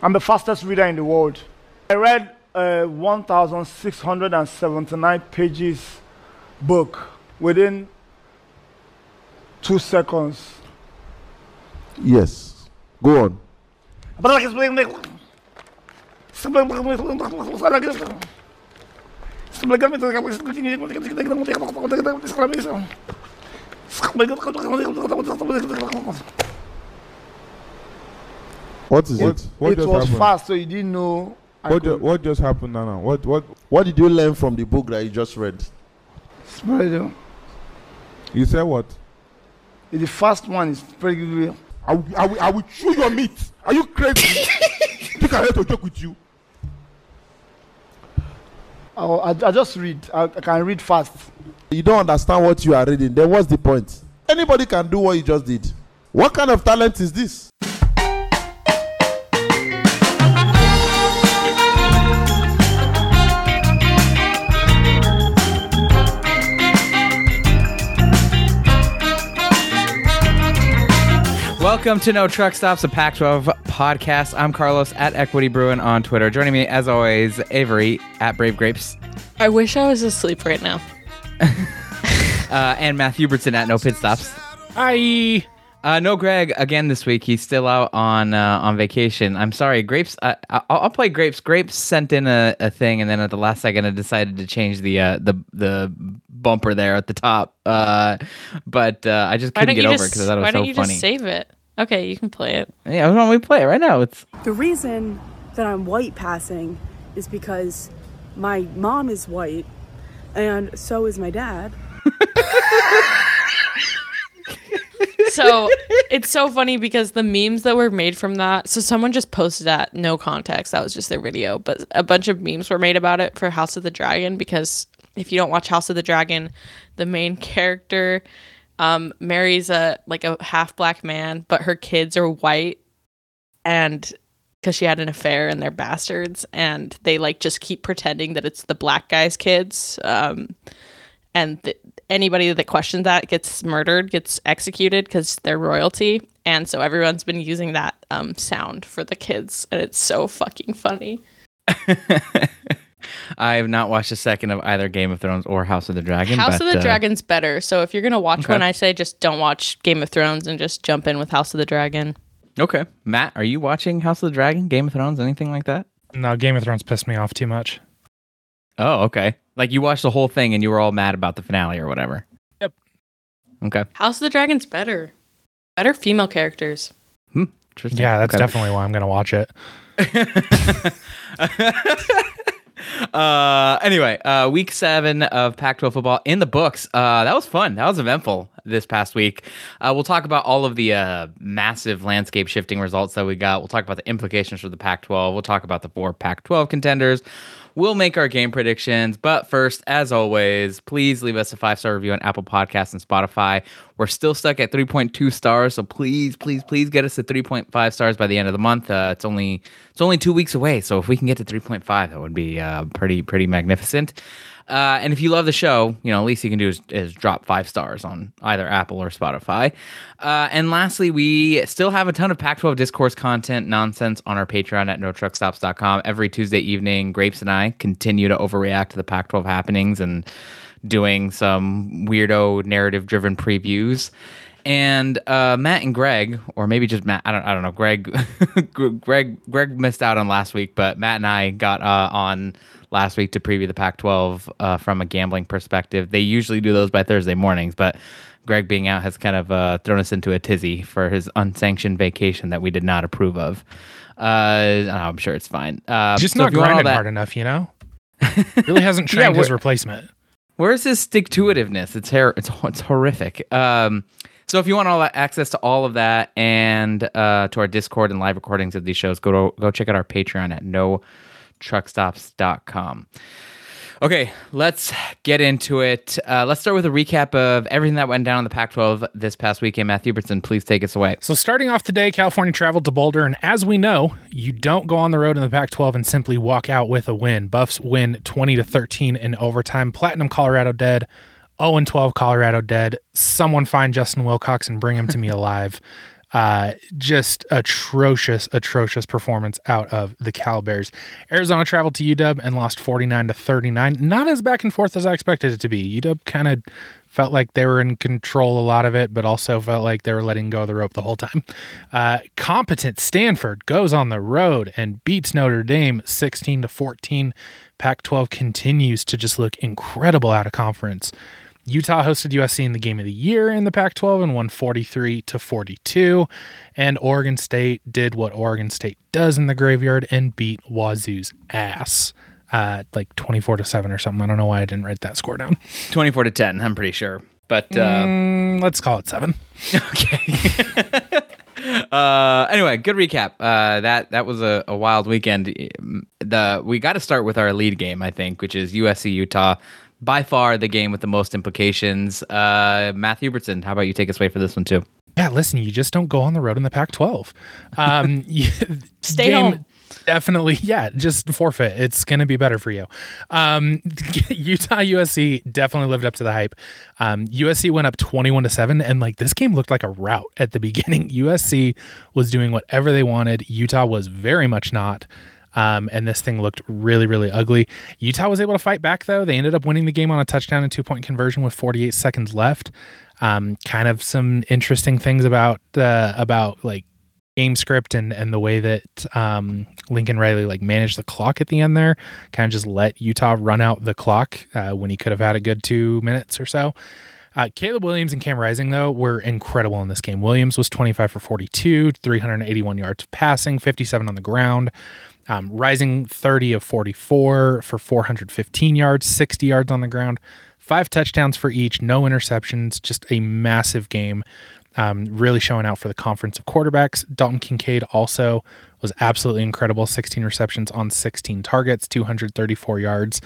I'm the fastest reader in the world. I read uh, a 1,679 pages book within two seconds. Yes. Go on. What is it? What it was happened? fast, so you didn't know. What, ju- what just happened now? now? What what What did you learn from the book that you just read? spread you said? What? The first one is pretty good. I will, I will, I will chew your meat. Are you crazy? Think I hate to joke with you. I'll, I, I just read. I, I can read fast. You don't understand what you are reading. Then what's the point? Anybody can do what you just did. What kind of talent is this? Welcome to No Truck Stops, a Pac 12 podcast. I'm Carlos at Equity Bruin on Twitter. Joining me, as always, Avery at Brave Grapes I wish I was asleep right now. uh, and Matt Hubertson at No Pit Stops. Hi. Uh, no Greg again this week. He's still out on uh, on vacation. I'm sorry, Grapes. Uh, I'll, I'll play Grapes. Grapes sent in a, a thing, and then at the last second, I decided to change the uh, the the bumper there at the top. Uh, but uh, I just couldn't get over it just because I thought it Why was so don't you funny. just save it? Okay, you can play it. yeah, why don't we play it right now? It's The reason that I'm white passing is because my mom is white and so is my dad. So it's so funny because the memes that were made from that. So someone just posted that, no context. That was just their video, but a bunch of memes were made about it for House of the Dragon because if you don't watch House of the Dragon, the main character um, marries a like a half black man, but her kids are white, and because she had an affair and they're bastards, and they like just keep pretending that it's the black guy's kids. Um, and th- anybody that questions that gets murdered, gets executed because they're royalty. And so everyone's been using that um, sound for the kids, and it's so fucking funny. I have not watched a second of either Game of Thrones or House of the Dragon. House but, of the uh, Dragon's better. So if you're gonna watch Okay. one, I say just don't watch Game of Thrones and just jump in with House of the Dragon. Okay, Matt, are you watching House of the Dragon, Game of Thrones, anything like that? No, Game of Thrones pissed me off too much. Oh, okay. Like you watched the whole thing and you were all mad about the finale or whatever. Yep. Okay. House of the Dragon's better. Better female characters. Interesting. Yeah, that's Okay. definitely why I'm gonna watch it. uh anyway uh week seven of pac 12 football in the books. Uh that was fun. That was eventful this past week. Uh we'll talk about all of the uh massive landscape shifting results that we got. We'll talk about the implications for the pac 12 we'll talk about the four pac 12 contenders We'll make our game predictions, but first, as always, please leave us a five star review on Apple Podcasts and Spotify. We're still stuck at 3.2 stars, so please, please, please get us to 3.5 stars by the end of the month. Uh, it's only it's only two weeks away, so if we can get to 3.5, that would be uh, pretty pretty magnificent. Uh, and if you love the show, you know, at least you can do is, is drop five stars on either Apple or Spotify. Uh, and lastly, we still have a ton of Pac 12 discourse content nonsense on our Patreon at notruckstops.com. Every Tuesday evening, Grapes and I continue to overreact to the Pac 12 happenings and doing some weirdo narrative driven previews. And uh, Matt and Greg, or maybe just Matt, I don't, I don't know. Greg, Greg, Greg missed out on last week, but Matt and I got uh, on last week to preview the Pac-12 uh, from a gambling perspective. They usually do those by Thursday mornings, but Greg being out has kind of uh, thrown us into a tizzy for his unsanctioned vacation that we did not approve of. Uh, I'm sure it's fine. Uh, Just so not if you want grinding that- hard enough, you know. really hasn't Yeah, trained his we're- replacement. Where's his stick to itiveness? It's her- it's it's horrific. Um, so if you want all that access to all of that and uh, to our Discord and live recordings of these shows, go to go check out our Patreon at notruckstops.com. Okay, let's get into it. Uh, let's start with a recap of everything that went down in the Pac-12 this past weekend. Matthew Hubertson, please take us away. So starting off today, California traveled to Boulder, and as we know, you don't go on the road in the Pac-12 and simply walk out with a win. Buffs win 20 to 13 in overtime. Platinum Colorado dead. 0 and 12 Colorado dead. Someone find Justin Wilcox and bring him to me alive. Uh, just atrocious, atrocious performance out of the Cal Bears. Arizona traveled to UW and lost 49 to 39. Not as back and forth as I expected it to be. UW kind of felt like they were in control a lot of it, but also felt like they were letting go of the rope the whole time. Uh, competent Stanford goes on the road and beats Notre Dame 16 to 14. Pac 12 continues to just look incredible out of conference. Utah hosted USC in the game of the year in the Pac 12 and won 43 to 42. And Oregon State did what Oregon State does in the graveyard and beat Wazoo's ass. Uh, like 24 to 7 or something. I don't know why I didn't write that score down. 24 to 10, I'm pretty sure. But uh, Mm, let's call it 7. okay. uh, anyway, good recap. Uh, that that was a, a wild weekend. The we got to start with our lead game, I think, which is USC Utah. By far the game with the most implications. Uh, Matt Hubertson, how about you take us away for this one too? Yeah, listen, you just don't go on the road in the Pac 12. Um, you- Stay home. Definitely, yeah, just forfeit. It's going to be better for you. Um, Utah USC definitely lived up to the hype. Um, USC went up 21 to 7, and like this game looked like a rout at the beginning. USC was doing whatever they wanted, Utah was very much not. Um, and this thing looked really, really ugly. Utah was able to fight back though. They ended up winning the game on a touchdown and two point conversion with 48 seconds left. Um, kind of some interesting things about uh, about like game script and and the way that um, Lincoln Riley like managed the clock at the end there. Kind of just let Utah run out the clock uh, when he could have had a good two minutes or so. Uh, Caleb Williams and Cam Rising, though, were incredible in this game. Williams was 25 for 42, 381 yards passing, 57 on the ground. Um, Rising 30 of 44 for 415 yards, 60 yards on the ground, five touchdowns for each, no interceptions, just a massive game. Um, really showing out for the conference of quarterbacks. Dalton Kincaid also was absolutely incredible 16 receptions on 16 targets, 234 yards.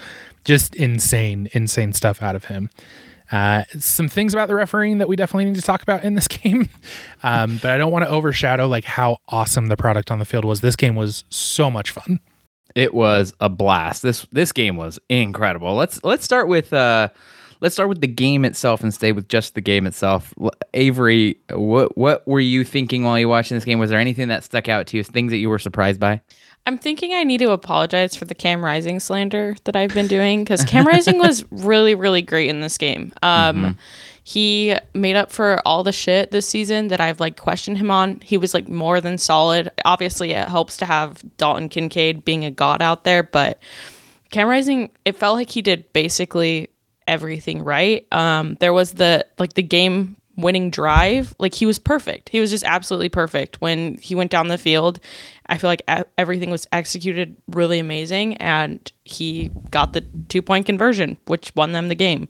Just insane, insane stuff out of him. Uh, some things about the refereeing that we definitely need to talk about in this game, um, but I don't want to overshadow like how awesome the product on the field was. This game was so much fun. It was a blast. This this game was incredible. Let's let's start with uh let's start with the game itself and stay with just the game itself. Avery, what what were you thinking while you watching this game? Was there anything that stuck out to you? Things that you were surprised by? I'm thinking I need to apologize for the Cam Rising slander that I've been doing because Cam Rising was really, really great in this game. Um, He made up for all the shit this season that I've like questioned him on. He was like more than solid. Obviously, it helps to have Dalton Kincaid being a god out there, but Cam Rising, it felt like he did basically everything right. Um, there was the like the game winning drive, like he was perfect. He was just absolutely perfect when he went down the field. I feel like everything was executed really amazing, and he got the two point conversion, which won them the game.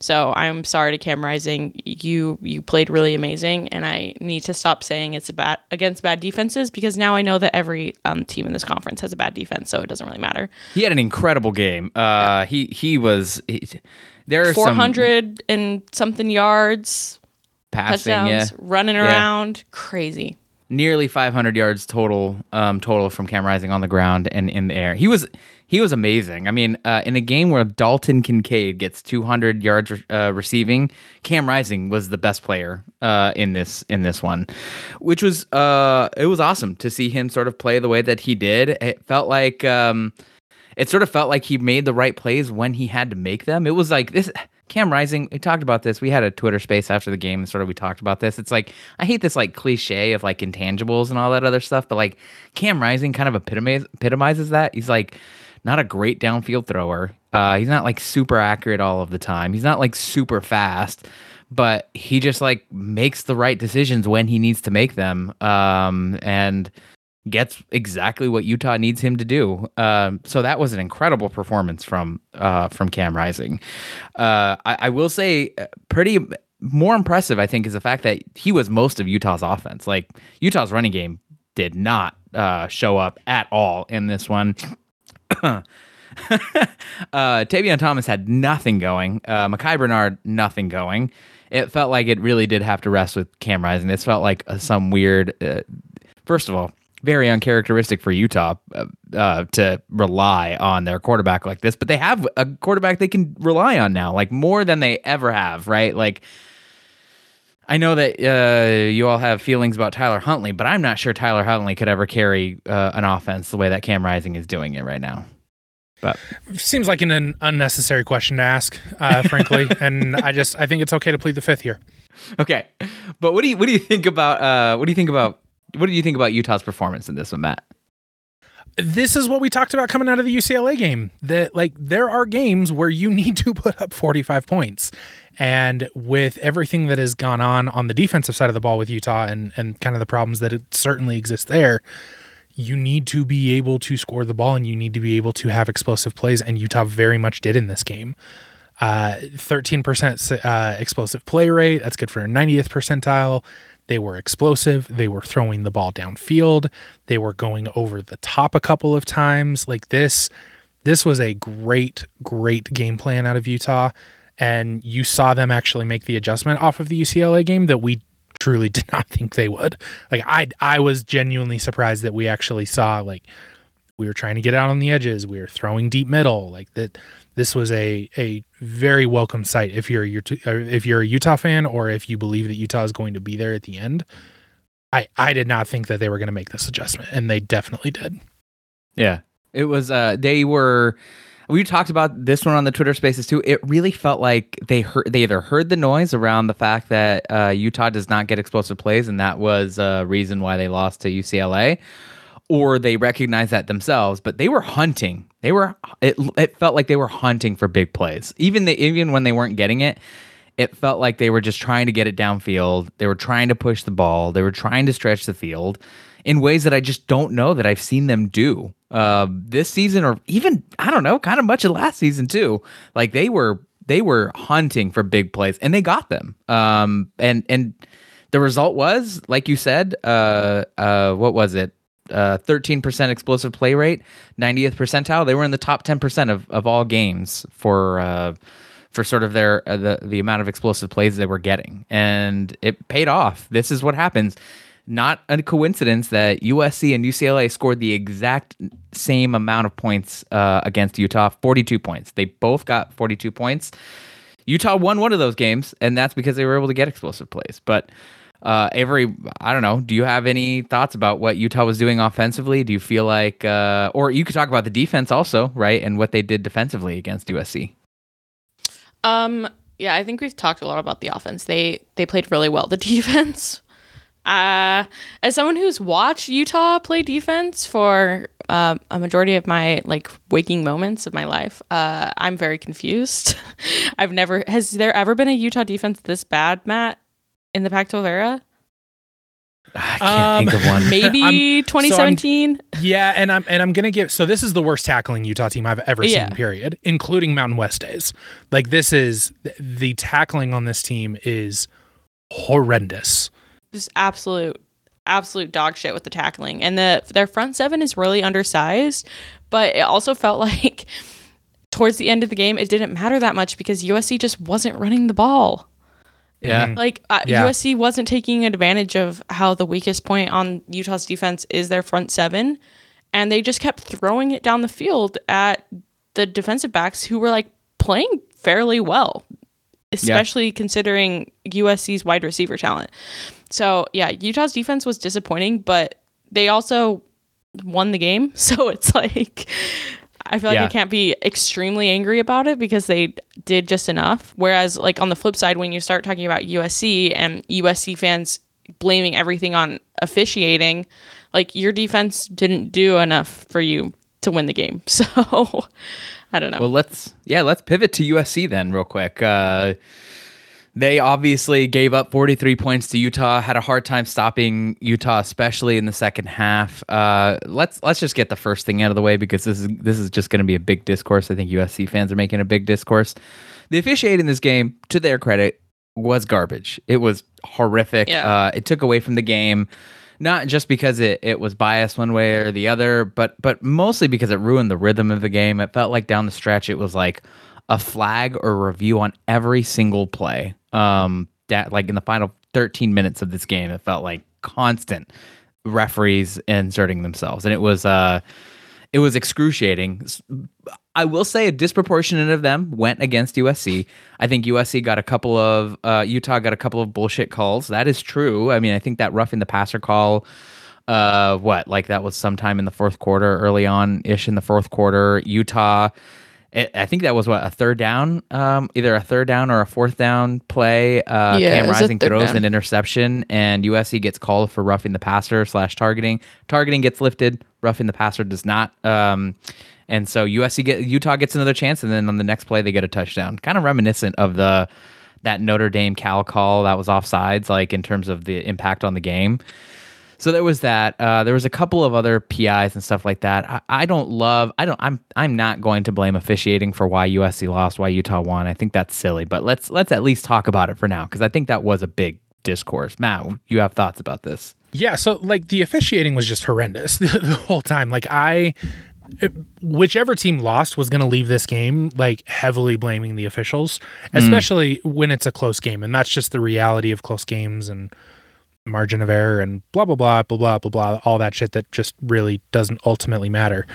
So I'm sorry to Cam Rising, you you played really amazing, and I need to stop saying it's a bad against bad defenses because now I know that every um, team in this conference has a bad defense, so it doesn't really matter. He had an incredible game. Uh, he he was. He, there are Four some and something yards, passing, yeah, touchdowns, running around, crazy. nearly 500 yards total um total from Cam Rising on the ground and in the air. He was he was amazing. I mean, uh, in a game where Dalton Kincaid gets 200 yards uh, receiving, Cam Rising was the best player uh, in this in this one, which was uh it was awesome to see him sort of play the way that he did. It felt like um it sort of felt like he made the right plays when he had to make them. It was like this Cam Rising, we talked about this. We had a Twitter space after the game and sort of we talked about this. It's like I hate this like cliche of like intangibles and all that other stuff, but like Cam Rising kind of epitomize, epitomizes that. He's like not a great downfield thrower. Uh, he's not like super accurate all of the time. He's not like super fast, but he just like makes the right decisions when he needs to make them. Um, and gets exactly what Utah needs him to do. Um, so that was an incredible performance from uh, from Cam Rising. Uh, I, I will say, uh, pretty more impressive. I think is the fact that he was most of Utah's offense. Like Utah's running game did not uh, show up at all in this one. uh, Tavion Thomas had nothing going. Uh, Micah Bernard, nothing going. It felt like it really did have to rest with Cam Rising. This felt like uh, some weird. First of all, very uncharacteristic for Utah uh, uh, to rely on their quarterback like this, but they have a quarterback they can rely on now, like more than they ever have, right? Like I know that uh, you all have feelings about Tyler Huntley, but I'm not sure Tyler Huntley could ever carry uh, an offense the way that Cam Rising is doing it right now. But Seems like an, un- unnecessary question to ask, uh, frankly, and I just I think it's okay to plead the fifth here. okay, but what do you what do you think about uh, what do you think about what do you think about Utah's performance in this one, Matt? This is what we talked about coming out of the UCLA game. That like there are games where you need to put up 45 points. And with everything that has gone on on the defensive side of the ball with Utah and and kind of the problems that it certainly exist there, you need to be able to score the ball and you need to be able to have explosive plays and Utah very much did in this game. Uh, 13% uh, explosive play rate. That's good for a 90th percentile. They were explosive. They were throwing the ball downfield. They were going over the top a couple of times. Like this, this was a great, great game plan out of Utah. And you saw them actually make the adjustment off of the UCLA game that we truly did not think they would. Like I, I was genuinely surprised that we actually saw like we were trying to get out on the edges. We were throwing deep middle. Like that, this was a a very welcome sight if you're a, Ut- if you're a Utah fan or if you believe that Utah is going to be there at the end. I I did not think that they were going to make this adjustment, and they definitely did. Yeah, it was. Uh, they were. We talked about this one on the Twitter Spaces too. It really felt like they heard. They either heard the noise around the fact that uh, Utah does not get explosive plays, and that was a reason why they lost to UCLA, or they recognized that themselves. But they were hunting. They were. It. It felt like they were hunting for big plays, even the even when they weren't getting it. It felt like they were just trying to get it downfield. They were trying to push the ball. They were trying to stretch the field in ways that I just don't know that I've seen them do uh, this season, or even I don't know, kind of much of last season too. Like they were they were hunting for big plays, and they got them. Um, and and the result was, like you said, uh, uh, what was it? Uh, 13% explosive play rate, 90th percentile. They were in the top 10% of, of all games for uh, for sort of their uh, the the amount of explosive plays they were getting, and it paid off. This is what happens. Not a coincidence that USC and UCLA scored the exact same amount of points uh, against Utah, 42 points. They both got 42 points. Utah won one of those games, and that's because they were able to get explosive plays. But uh, Avery, I don't know. Do you have any thoughts about what Utah was doing offensively? Do you feel like, uh, or you could talk about the defense also, right, and what they did defensively against USC? Um, yeah, I think we've talked a lot about the offense. They they played really well. The defense, uh, as someone who's watched Utah play defense for uh, a majority of my like waking moments of my life, uh, I'm very confused. I've never has there ever been a Utah defense this bad, Matt, in the Pac-12 era? I can't Um, think of one. Maybe I'm- 2017. Yeah, and I'm and I'm gonna give so this is the worst tackling Utah team I've ever Yeah. seen, period, including Mountain West days. Like this is the tackling on this team is horrendous. just absolute absolute dog shit with the tackling and the their front seven is really undersized but it also felt like towards the end of the game it didn't matter that much because USC just wasn't running the ball yeah. like uh, Yeah. USC wasn't taking advantage of how the weakest point on Utah's defense is their front seven and they just kept throwing it down the field at the defensive backs who were like playing fairly well especially considering USC's wide receiver talent. So, yeah, Utah's defense was disappointing, but they also won the game. So, it's like I feel like Yeah. I can't be extremely angry about it because they did just enough. Whereas, like on the flip side, when you start talking about USC and USC fans blaming everything on officiating, like your defense didn't do enough for you to win the game. So, I don't know. Well, let's yeah, let's pivot to USC then, real quick. Uh, they obviously gave up 43 points to Utah. Had a hard time stopping Utah, especially in the second half. Uh, let's let's just get the first thing out of the way because this is this is just going to be a big discourse. I think USC fans are making a big discourse. The officiating in this game, to their credit, was garbage. It was horrific. Yeah. Uh, it took away from the game not just because it, it was biased one way or the other, but but mostly because it ruined the rhythm of the game. It felt like down the stretch it was like a flag or review on every single play. Um, that like in the final 13 minutes of this game, it felt like constant referees inserting themselves, and it was uh, It was excruciating. i will say a disproportionate of them went against USC. I think USC got a couple of uh, Utah got a couple of bullshit calls. That is true. I mean, I think that roughing the passer call, uh, what like that was sometime in the fourth quarter, early on ish in the fourth quarter. Utah, I think that was what a third down, um, either a third down or a fourth down play. Uh, Yeah, Cam it was a Rising throws down. an interception, and USC gets called for roughing the passer slash targeting. Targeting gets lifted, roughing the passer does not. Um, and so USC get Utah gets another chance, and then on the next play they get a touchdown. Kind of reminiscent of the that Notre Dame Cal call that was offsides, like in terms of the impact on the game. So there was that. Uh, there was a couple of other PIs and stuff like that. I, I don't love. I don't. I'm. I'm not going to blame officiating for why USC lost, why Utah won. I think that's silly. But let's let's at least talk about it for now because I think that was a big discourse. Matt, you have thoughts about this? Yeah, so like the officiating was just horrendous the, the whole time. Like I whichever team lost was going to leave this game like heavily blaming the officials, especially when it's a close game and that's just the reality of close games and margin of error and blah blah blah blah blah blah blah all that shit that just really doesn't ultimately matter.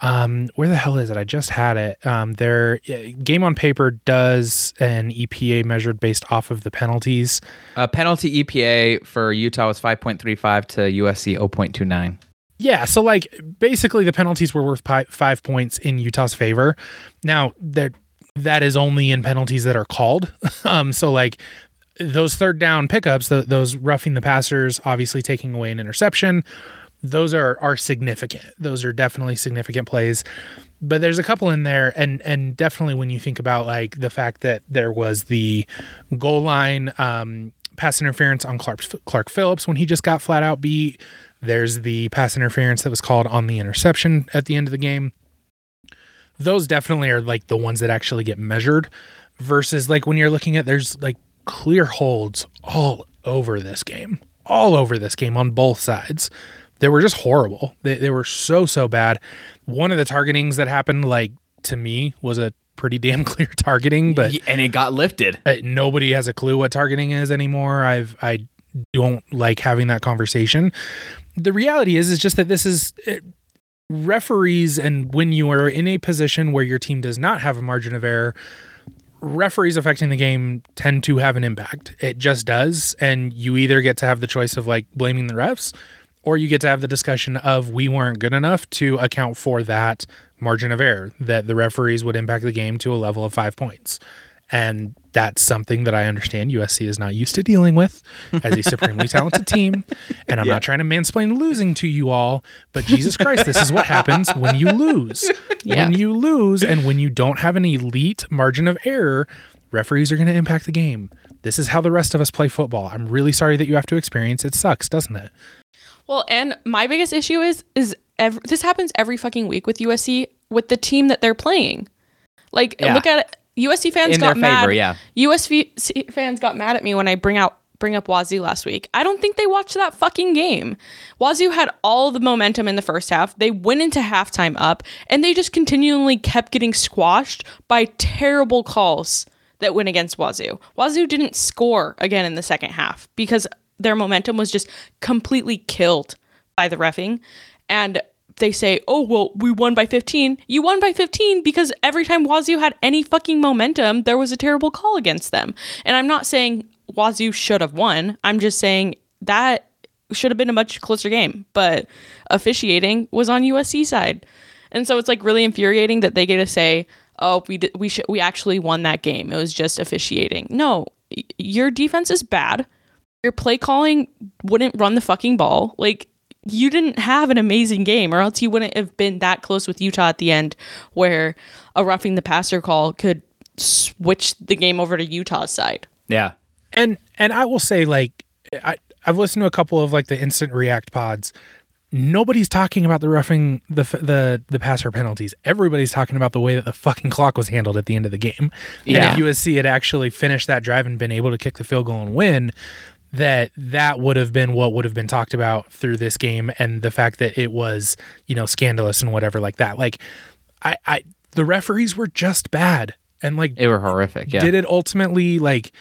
Um where the hell is it? I just had it. Um their game on paper does an EPA measured based off of the penalties. Uh, penalty EPA for Utah was 5.35 to USC 0.29. Yeah, so like basically the penalties were worth pi- five points in Utah's favor. Now that that is only in penalties that are called. um, so like those third down pickups, the, those roughing the passers, obviously taking away an interception, those are are significant. Those are definitely significant plays. But there's a couple in there, and and definitely when you think about like the fact that there was the goal line um, pass interference on Clark Clark Phillips when he just got flat out beat. There's the pass interference that was called on the interception at the end of the game. Those definitely are like the ones that actually get measured versus like when you're looking at there's like clear holds all over this game, all over this game on both sides. They were just horrible. They, they were so, so bad. One of the targetings that happened, like to me, was a pretty damn clear targeting, but and it got lifted. uh, nobody has a clue what targeting is anymore. I've I don't like having that conversation. The reality is is just that this is it, referees and when you are in a position where your team does not have a margin of error, referees affecting the game tend to have an impact. It just does and you either get to have the choice of like blaming the refs or you get to have the discussion of we weren't good enough to account for that margin of error that the referees would impact the game to a level of 5 points. And that's something that I understand USC is not used to dealing with as a supremely talented team. And I'm not trying to mansplain losing to you all, but Jesus Christ, this is what happens when you lose. Yeah. When you lose and when you don't have an elite margin of error, referees are going to impact the game. This is how the rest of us play football. I'm really sorry that you have to experience it. Sucks, doesn't it? Well, and my biggest issue is is ev- this happens every fucking week with USC with the team that they're playing. Like, Yeah. look at it. USC fans In got mad. favor, yeah. USC fans got mad at me when I bring out bring up Wazoo last week. I don't think they watched that fucking game. Wazoo had all the momentum in the first half. They went into halftime up, and they just continually kept getting squashed by terrible calls that went against Wazoo. Wazoo didn't score again in the second half because their momentum was just completely killed by the refing. And they say, oh, well, we won by 15. You won by 15 because every time Wazoo had any fucking momentum, there was a terrible call against them. And I'm not saying Wazoo should have won. I'm just saying that should have been a much closer game. But officiating was on USC side. And so it's like really infuriating that they get to say, "Oh, we we we actually won that game. It was just officiating." No, y- your defense is bad. Your play calling wouldn't run the fucking ball. Like you didn't have an amazing game, or else you wouldn't have been that close with Utah at the end, where a roughing the passer call could switch the game over to Utah's side. Yeah. and and I will say like I I've listened to a couple of like the instant react pods. Nobody's talking about the roughing the the the passer penalties. Everybody's talking about the way that the fucking clock was handled at the end of the game. Yeah. And if USC had actually finished that drive and been able to kick the field goal and win, that that would have been what would have been talked about through this game and the fact that it was, you know, scandalous and whatever like that. Like I I the referees were just bad. And like They were horrific. Yeah. did it ultimately like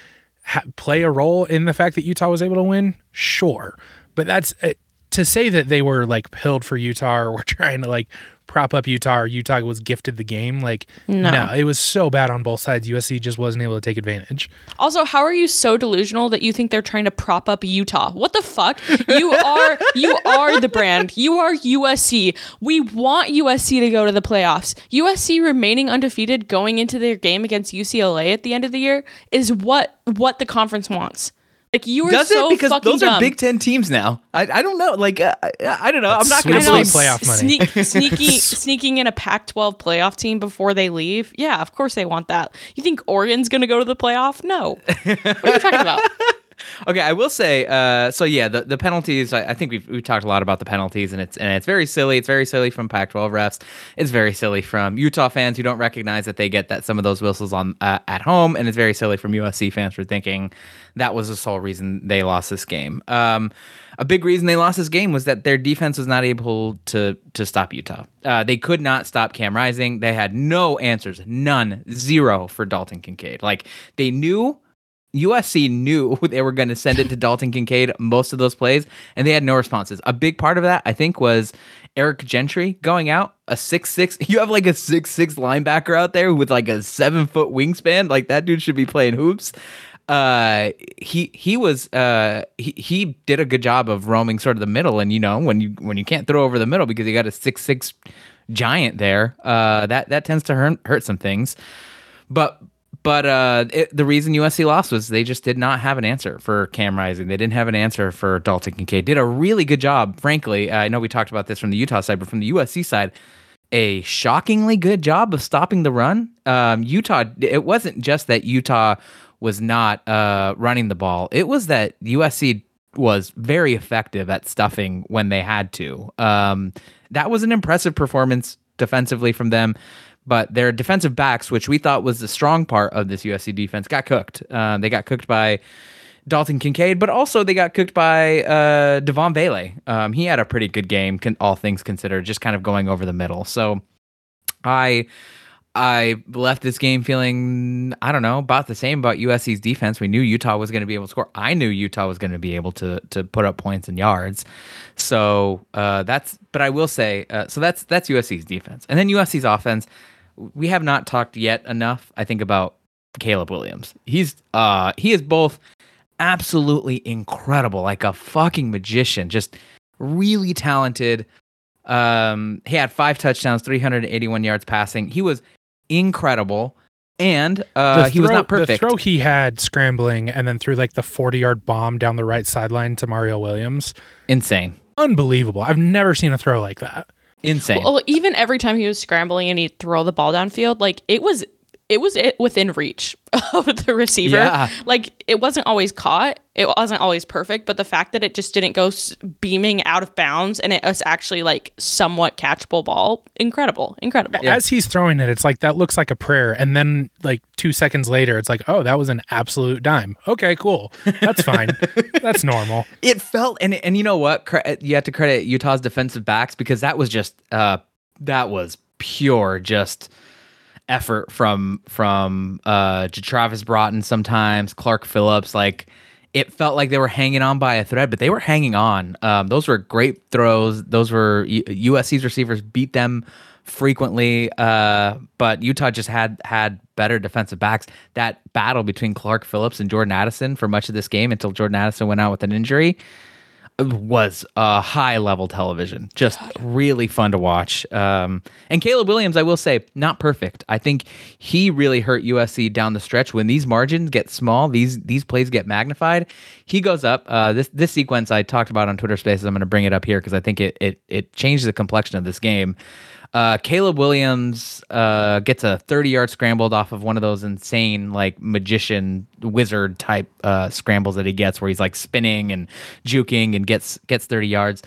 ha- play a role in the fact that Utah was able to win? Sure, but that's uh, to say that they were like pilled for Utah or were trying to like prop up Utah or Utah was gifted the game. Like, No. no. it was so bad on both sides. USC just wasn't able to take advantage. Also, how are you so delusional that you think they're trying to prop up Utah? What the fuck? You are you are the brand. You are USC. We want USC to go to the playoffs. USC remaining undefeated going into their game against UCLA at the end of the year is what what the conference wants. Like you are Does so it? Because fucking those dumb. are Big Ten teams now. I, I don't know. Like uh, I, I don't know. I'm not going to Sweet I know, Sweet blame. playoff money. Sneak, sneaking, sneaking in a Pac-12 playoff team before they leave. Yeah, of course they want that. You think Oregon's gonna go to the playoff? No. What are you talking about? Okay, I will say. Uh, so yeah, the, the penalties. I, I think we've we've talked a lot about the penalties, and it's and it's very silly. It's very silly from Pac-12 refs. It's very silly from Utah fans who don't recognize that they get that some of those whistles on uh, at home, and it's very silly from USC fans for thinking that was the sole reason they lost this game. Um, a big reason they lost this game was that their defense was not able to to stop Utah. Uh, they could not stop Cam Rising. They had no answers, none, zero for Dalton Kincaid. Like they knew USC knew they were going to send it to Dalton Kincaid most of those plays, and they had no responses. A big part of that, I think, was Eric Gentry going out a six six. You have like a six six linebacker out there with like a seven foot wingspan. Like that dude should be playing hoops. Uh, he he was uh he, he did a good job of roaming sort of the middle, and you know when you when you can't throw over the middle because you got a six six giant there, uh, that that tends to hurt hurt some things. But but uh, it, the reason USC lost was they just did not have an answer for Cam Rising. They didn't have an answer for Dalton Kincaid. Did a really good job, frankly. I know we talked about this from the Utah side, but from the USC side, a shockingly good job of stopping the run. Um, Utah. It wasn't just that Utah was not uh, running the ball. It was that USC was very effective at stuffing when they had to. Um, that was an impressive performance defensively from them. But their defensive backs, which we thought was the strong part of this USC defense, got cooked. Uh, they got cooked by Dalton Kincaid, but also they got cooked by uh, Devaughn Vele. Um, he had a pretty good game, con- all things considered, just kind of going over the middle. So I I left this game feeling I don't know about the same about USC's defense. We knew Utah was going to be able to score. I knew Utah was going to be able to to put up points and yards. So uh, that's. But I will say, uh, so that's that's USC's defense, and then USC's offense. We have not talked yet enough. I think about Caleb Williams. He's uh he is both absolutely incredible, like a fucking magician, just really talented. Um, he had five touchdowns, 381 yards passing. He was incredible, and uh, The he was not perfect. The throw he had scrambling and then threw like the 40 yard bomb down the right sideline to Mario Williams. Insane, Unbelievable. I've never seen a throw like that. Insane. Well, even every time he was scrambling and he'd throw the ball downfield, like it was it was it within reach of the receiver. Yeah. Like it wasn't always caught. It wasn't always perfect, but the fact that it just didn't go beaming out of bounds and it was actually like somewhat catchable ball, incredible, incredible. As he's throwing it, it's like that looks like a prayer. And then like two seconds later, it's like, oh, that was an absolute dime. Okay, cool. That's fine. That's normal. it felt and and you know what you have to credit utah's defensive backs because that was just uh that was pure just effort from from uh Travis Broughton sometimes Clark Phillips like it felt like they were hanging on by a thread but they were hanging on. Um those were great throws. Those were USC's receivers beat them frequently uh but Utah just had had better defensive backs. That battle between Clark Phillips and Jordan Addison for much of this game until Jordan Addison went out with an injury was uh, high level television. Just really fun to watch. Um, and Caleb Williams, I will say, not perfect. I think he really hurt USC down the stretch. When these margins get small, these these plays get magnified. He goes up. Uh, this this sequence I talked about on Twitter Spaces. I'm going to bring it up here because I think it it it changed the complexion of this game. Uh, Caleb Williams uh, gets a 30 yard scrambled off of one of those insane, like magician wizard type uh, scrambles that he gets, where he's like spinning and juking and gets gets 30 yards.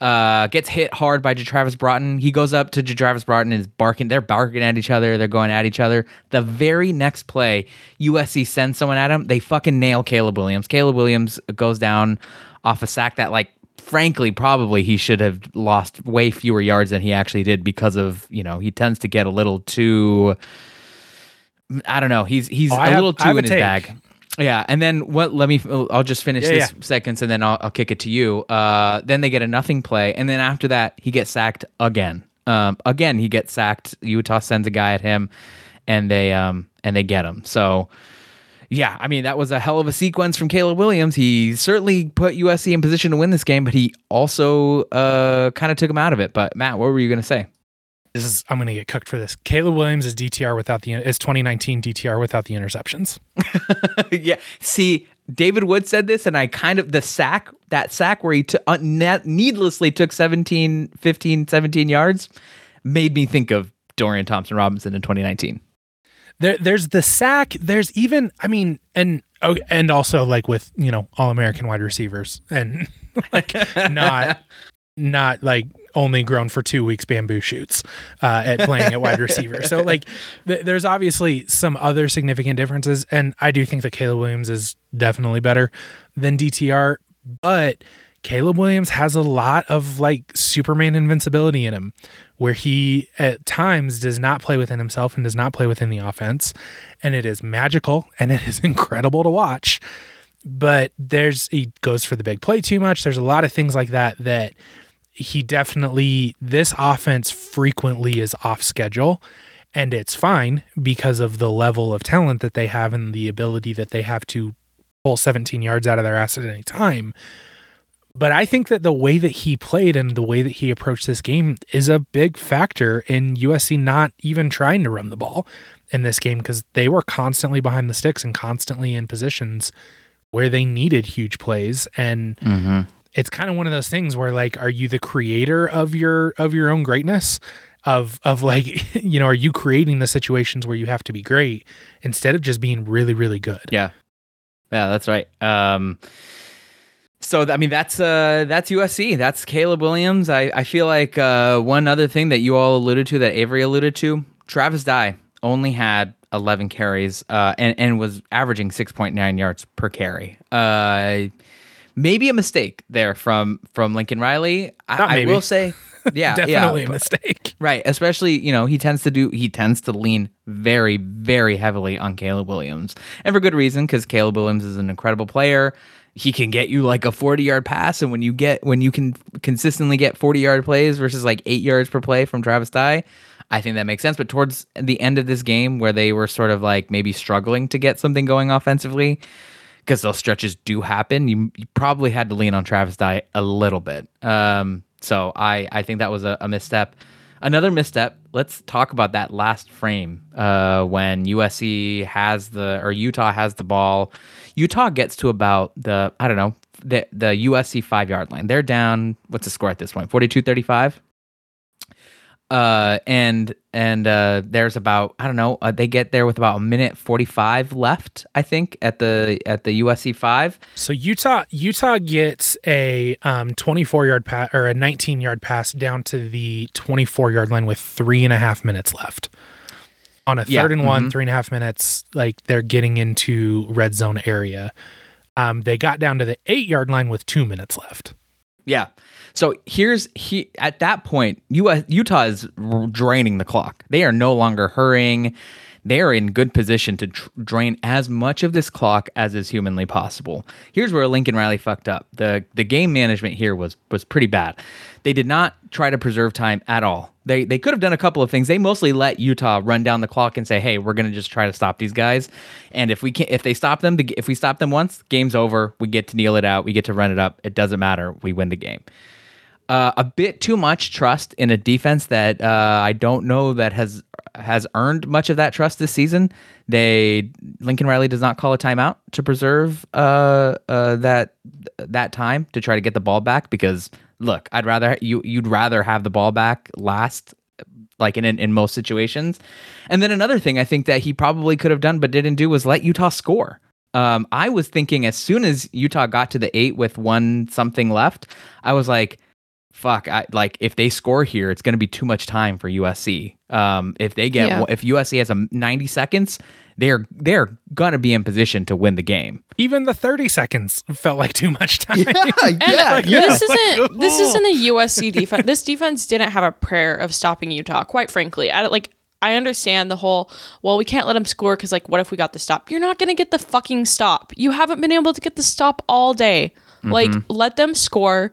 Uh, gets hit hard by Travis Broughton. He goes up to Travis Broughton and is barking. They're barking at each other. They're going at each other. The very next play, USC sends someone at him. They fucking nail Caleb Williams. Caleb Williams goes down off a sack that like frankly, probably he should have lost way fewer yards than he actually did because of you know he tends to get a little too. I don't know. He's he's Oh, a have- little too in his take. bag. Yeah, and then what? Let me. I'll just finish Yeah, this yeah. seconds, and then I'll, I'll kick it to you. Uh, then they get a nothing play, and then after that, he gets sacked again. Um, again, he gets sacked. Utah sends a guy at him, and they um and they get him. So yeah, I mean that was a hell of a sequence from Caleb Williams. He certainly put USC in position to win this game, but he also uh kind of took him out of it. But Matt, what were you gonna say? This is I'm gonna get cooked for this. Caleb Williams is DTR without the is 2019 DTR without the interceptions. yeah. See, David Wood said this, and I kind of the sack that sack where he t- uh, ne- needlessly took 17, 15, 17 yards made me think of Dorian Thompson Robinson in 2019. There, there's the sack. There's even, I mean, and oh, and also like with you know all American wide receivers and like not not like only grown for two weeks bamboo shoots uh, at playing at wide receiver. So like th- there's obviously some other significant differences, and I do think that Caleb Williams is definitely better than DTR, but Caleb Williams has a lot of like Superman invincibility in him, where he at times does not play within himself and does not play within the offense. And it is magical and it is incredible to watch. But there's, he goes for the big play too much. There's a lot of things like that that he definitely, this offense frequently is off schedule. And it's fine because of the level of talent that they have and the ability that they have to pull 17 yards out of their ass at any time but I think that the way that he played and the way that he approached this game is a big factor in USC not even trying to run the ball in this game because they were constantly behind the sticks and constantly in positions where they needed huge plays and Mm-hmm. it's kind of one of those things where like are you the creator of your of your own greatness of of like you know are you creating the situations where you have to be great instead of just being really really good Yeah. Yeah, that's right. Um, so I mean that's uh that's USC. That's Caleb Williams. I, I feel like uh one other thing that you all alluded to that Avery alluded to, Travis Dye only had 11 carries uh and, and was averaging 6.9 yards per carry. Uh maybe a mistake there from from Lincoln Riley. I, I will say yeah, definitely yeah, a mistake Right, especially you know he tends to do he tends to lean very very heavily on Caleb Williams, and for good reason because Caleb Williams is an incredible player. He can get you like a forty yard pass, and when you get when you can consistently get forty yard plays versus like eight yards per play from Travis Dye, I think that makes sense. But towards the end of this game, where they were sort of like maybe struggling to get something going offensively, because those stretches do happen. You, you probably had to lean on Travis Dye a little bit. Um, so I, I think that was a, a misstep. Another misstep. Let's talk about that last frame uh, when USC has the or Utah has the ball. Utah gets to about the I don't know the the USC five yard line. They're down. What's the score at this point? 42-35? uh and and uh there's about i don't know uh, they get there with about a minute 45 left i think at the at the usc 5 So Utah Utah gets a um, 24 yard pass or a 19 yard pass down to the 24 yard line with three and a half minutes left. On a third Yeah, and one, mhm. three and a half minutes, like they're getting into red zone area. Um, they got down to the eight yard line with two minutes left. yeah so here's he at that point US, utah is draining the clock they are no longer hurrying they are in good position to tr- drain as much of this clock as is humanly possible. Here's where Lincoln Riley fucked up. the The game management here was was pretty bad. They did not try to preserve time at all. They they could have done a couple of things. They mostly let Utah run down the clock and say, "Hey, we're gonna just try to stop these guys." And if we can, if they stop them, if we stop them once, game's over. We get to kneel it out. We get to run it up. It doesn't matter. We win the game uh, a bit too much trust in a defense that uh, I don't know that has has earned much of that trust this season. They Lincoln Riley does not call a timeout to preserve uh, uh, that that time to try to get the ball back because look, I'd rather you you'd rather have the ball back last like in, in in most situations. And then another thing I think that he probably could have done but didn't do was let Utah score. Um, I was thinking as soon as Utah got to the eight with one something left, I was like, fuck, I, like if they score here, it's going to be too much time for USC. Um, if they get Yeah. if USC has a 90 seconds, they're they're going to be in position to win the game. Even the 30 seconds felt like too much time. And yeah, this isn't this isn't a USC defense. This defense didn't have a prayer of stopping Utah. Quite frankly, I like I understand the whole. Well, we can't let them score because like, what if we got the stop? You're not gonna get the fucking stop. You haven't been able to get the stop all day. Like, mm-hmm. let them score.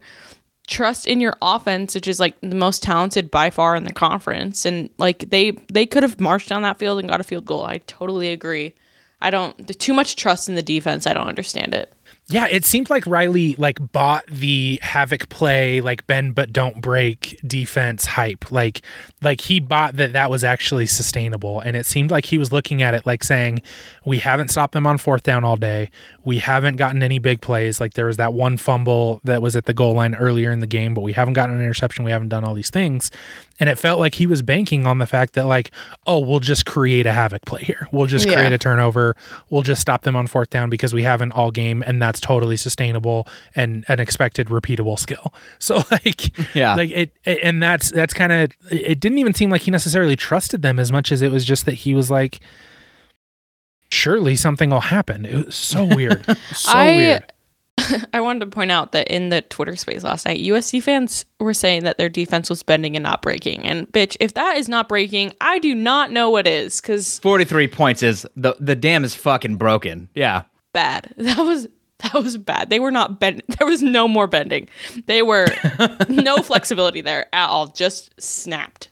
Trust in your offense, which is like the most talented by far in the conference. And like they they could have marched down that field and got a field goal. I totally agree. I don't too much trust in the defense. I don't understand it. Yeah, it seemed like Riley like bought the havoc play, like bend but don't break defense hype. Like like he bought that that was actually sustainable and it seemed like he was looking at it like saying we haven't stopped them on fourth down all day. We haven't gotten any big plays. Like there was that one fumble that was at the goal line earlier in the game, but we haven't gotten an interception. We haven't done all these things. And it felt like he was banking on the fact that like, oh, we'll just create a havoc play here. We'll just Yeah. create a turnover. We'll just stop them on fourth down because we have an all game and that's totally sustainable and an expected repeatable skill. So like Yeah. like it, it- and that's that's kind of it didn't even seem like he necessarily trusted them as much as it was just that he was like surely something will happen it was so weird so I weird I wanted to point out that in the Twitter space last night, USC fans were saying that their defense was bending and not breaking. And bitch, if that is not breaking, I do not know what is because 43 points is the the dam is fucking broken. Yeah. bad. That was that was bad. They were not bent. There was no more bending. They were no flexibility there at all. Just snapped.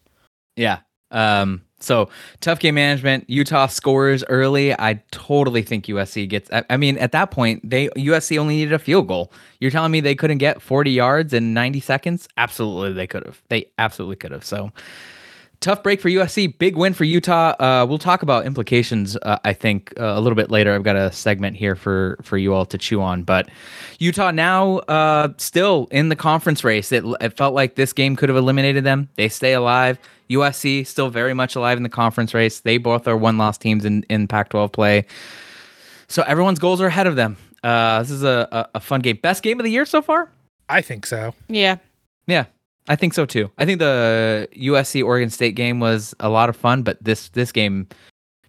Yeah. Um so tough game management. Utah scores early. I totally think USC gets I, I mean at that point they USC only needed a field goal. You're telling me they couldn't get 40 yards in 90 seconds? Absolutely they could have. They absolutely could have. So tough break for USC, big win for Utah. Uh, we'll talk about implications. Uh, I think uh, a little bit later. I've got a segment here for for you all to chew on. But Utah now uh, still in the conference race. It, it felt like this game could have eliminated them. They stay alive. USC still very much alive in the conference race. They both are one loss teams in in Pac-12 play. So everyone's goals are ahead of them. Uh, this is a, a, a fun game. Best game of the year so far. i think so Yeah. Yeah, I think so too. I think the USC Oregon State game was a lot of fun, but this this game,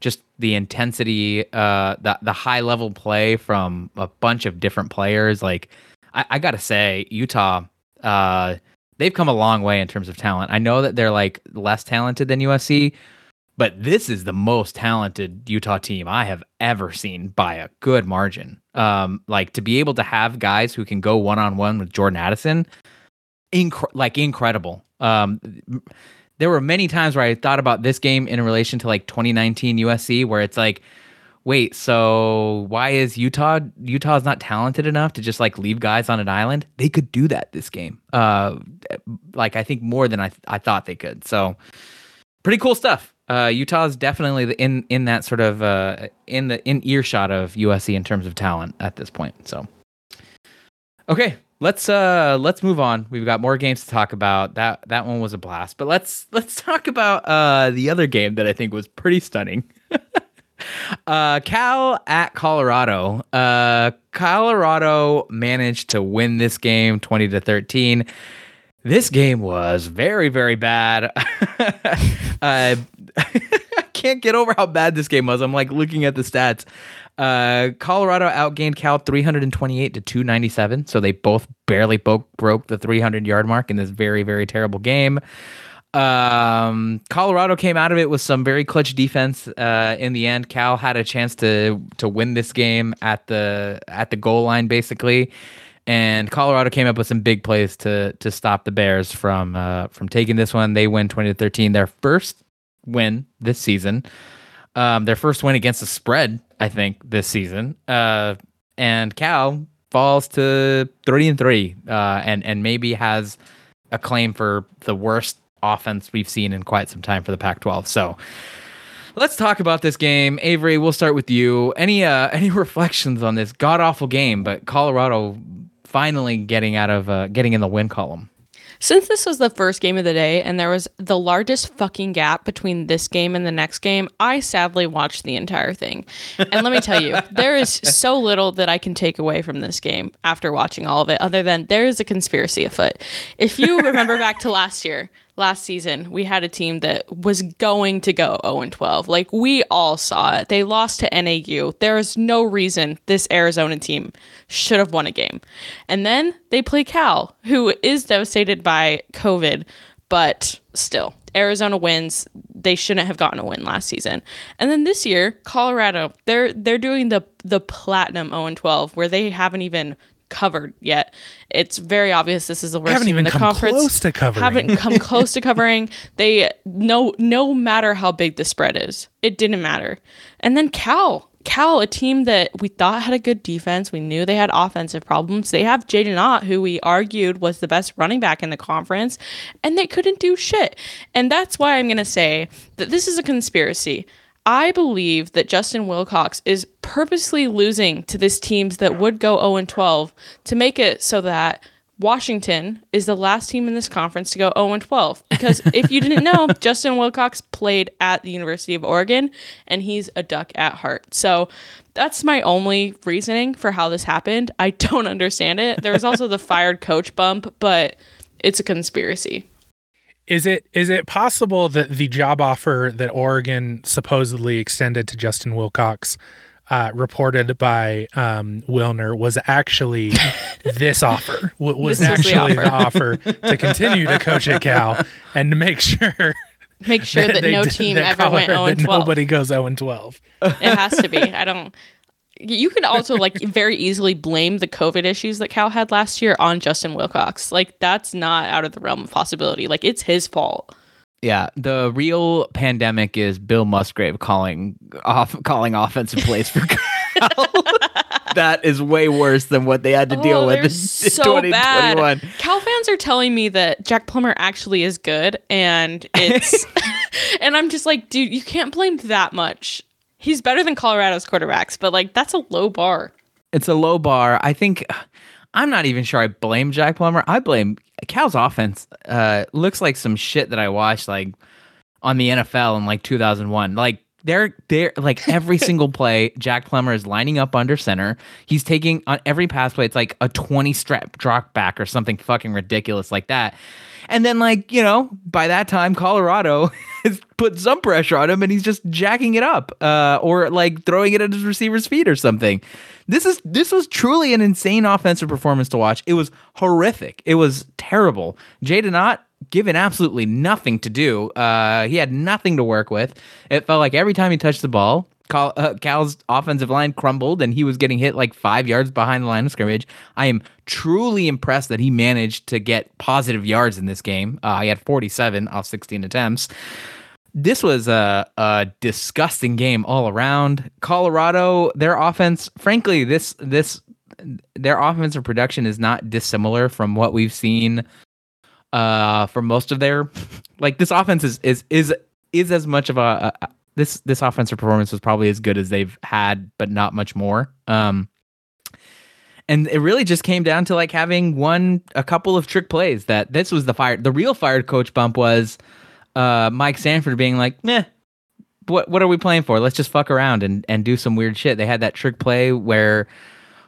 just the intensity, uh, the the high level play from a bunch of different players. Like, I, I gotta say, Utah, uh, they've come a long way in terms of talent. I know that they're like less talented than USC, but this is the most talented Utah team I have ever seen by a good margin. Um, like to be able to have guys who can go one on one with Jordan Addison, inc- like incredible. Um, there were many times where I thought about this game in relation to like 2019 USC, where it's like, wait, so why is Utah Utah's not talented enough to just like leave guys on an island? They could do that this game. Uh, like I think more than I I thought they could. So pretty cool stuff. Uh, Utah's definitely in in that sort of uh, in the in earshot of USC in terms of talent at this point. So okay, let's uh let's move on. We've got more games to talk about. That that one was a blast. But let's let's talk about uh the other game that I think was pretty stunning. uh Cal at Colorado. Uh Colorado managed to win this game 20 to 13. This game was very very bad. uh I can't get over how bad this game was. I'm like looking at the stats. Uh, Colorado outgained Cal 328 to 297, so they both barely broke broke the 300 yard mark in this very very terrible game. Um, Colorado came out of it with some very clutch defense. Uh, in the end, Cal had a chance to to win this game at the at the goal line, basically, and Colorado came up with some big plays to to stop the Bears from uh, from taking this one. They win 20 to 13, their first win this season. Um, their first win against the spread, I think, this season. Uh, and Cal falls to three and three, uh, and and maybe has a claim for the worst offense we've seen in quite some time for the Pac-12. So let's talk about this game. Avery, we'll start with you. Any uh, any reflections on this god awful game? But Colorado finally getting out of uh, getting in the win column. Since this was the first game of the day and there was the largest fucking gap between this game and the next game, I sadly watched the entire thing. And let me tell you, there is so little that I can take away from this game after watching all of it, other than there is a conspiracy afoot. If you remember back to last year, last season, we had a team that was going to go 0 12. Like we all saw it. They lost to NAU. There is no reason this Arizona team should have won a game. And then they play Cal, who is devastated by COVID, but still, Arizona wins. They shouldn't have gotten a win last season. And then this year, Colorado, they're they're doing the the platinum 0 12 where they haven't even covered yet. It's very obvious this is the worst haven't team even in the come conference. close to covering. Haven't come close to covering. They no no matter how big the spread is, it didn't matter. And then Cal, Cal, a team that we thought had a good defense, we knew they had offensive problems. They have Jaydn Ott, who we argued was the best running back in the conference, and they couldn't do shit. And that's why I'm gonna say that this is a conspiracy. I believe that Justin Wilcox is purposely losing to this teams that would go 0 12 to make it so that Washington is the last team in this conference to go 0 12. Because if you didn't know, Justin Wilcox played at the University of Oregon and he's a duck at heart. So that's my only reasoning for how this happened. I don't understand it. There was also the fired coach bump, but it's a conspiracy. Is it is it possible that the job offer that Oregon supposedly extended to Justin Wilcox, uh, reported by um, Wilner, was actually this offer? W- was This was the actually the offer. offer to continue to coach at Cal and to make sure Make sure that, they no team that ever went Colorado- 0 that 12. Nobody goes zero and twelve. It has to be. I don't. You could also like very easily blame the COVID issues that Cal had last year on Justin Wilcox. Like that's not out of the realm of possibility. Like it's his fault. Yeah, the real pandemic is Bill Musgrave calling off calling offensive plays for Cal. that is way worse than what they had to deal Oh, with they're in so bad. 2021. Cal fans are telling me that Jack Plummer actually is good, and it's, and I'm just like, dude, you can't blame that much. He's better than Colorado's quarterbacks, but like that's a low bar. It's a low bar. I think I'm not even sure I blame Jack Plummer. I blame Cal's offense. Uh, looks like some shit that I watched like on the NFL in like 2001. Like they're they're like every single play, Jack Plummer is lining up under center. He's taking on every pass play. It's like a 20 strap drop back or something fucking ridiculous like that. And then like you know by that time Colorado has put some pressure on him and he's just jacking it up uh, or like throwing it at his receiver's feet or something. This is this was truly an insane offensive performance to watch. It was horrific. It was terrible. Jaydn Ott given absolutely nothing to do. Uh, he had nothing to work with. It felt like every time he touched the ball, Cal, uh, Cal's offensive line crumbled and he was getting hit like five yards behind the line of scrimmage. I am truly impressed that he managed to get positive yards in this game. Uh, he had 47 off 16 attempts. This was a, a disgusting game all around. Colorado, their offense, frankly, this this their offensive production is not dissimilar from what we've seen uh for most of their like this offense is is is is as much of a, a this this offensive performance was probably as good as they've had but not much more. Um and it really just came down to like having one a couple of trick plays that this was the fire the real fired coach bump was uh Mike Sanford being like meh what what are we playing for? Let's just fuck around and and do some weird shit. They had that trick play where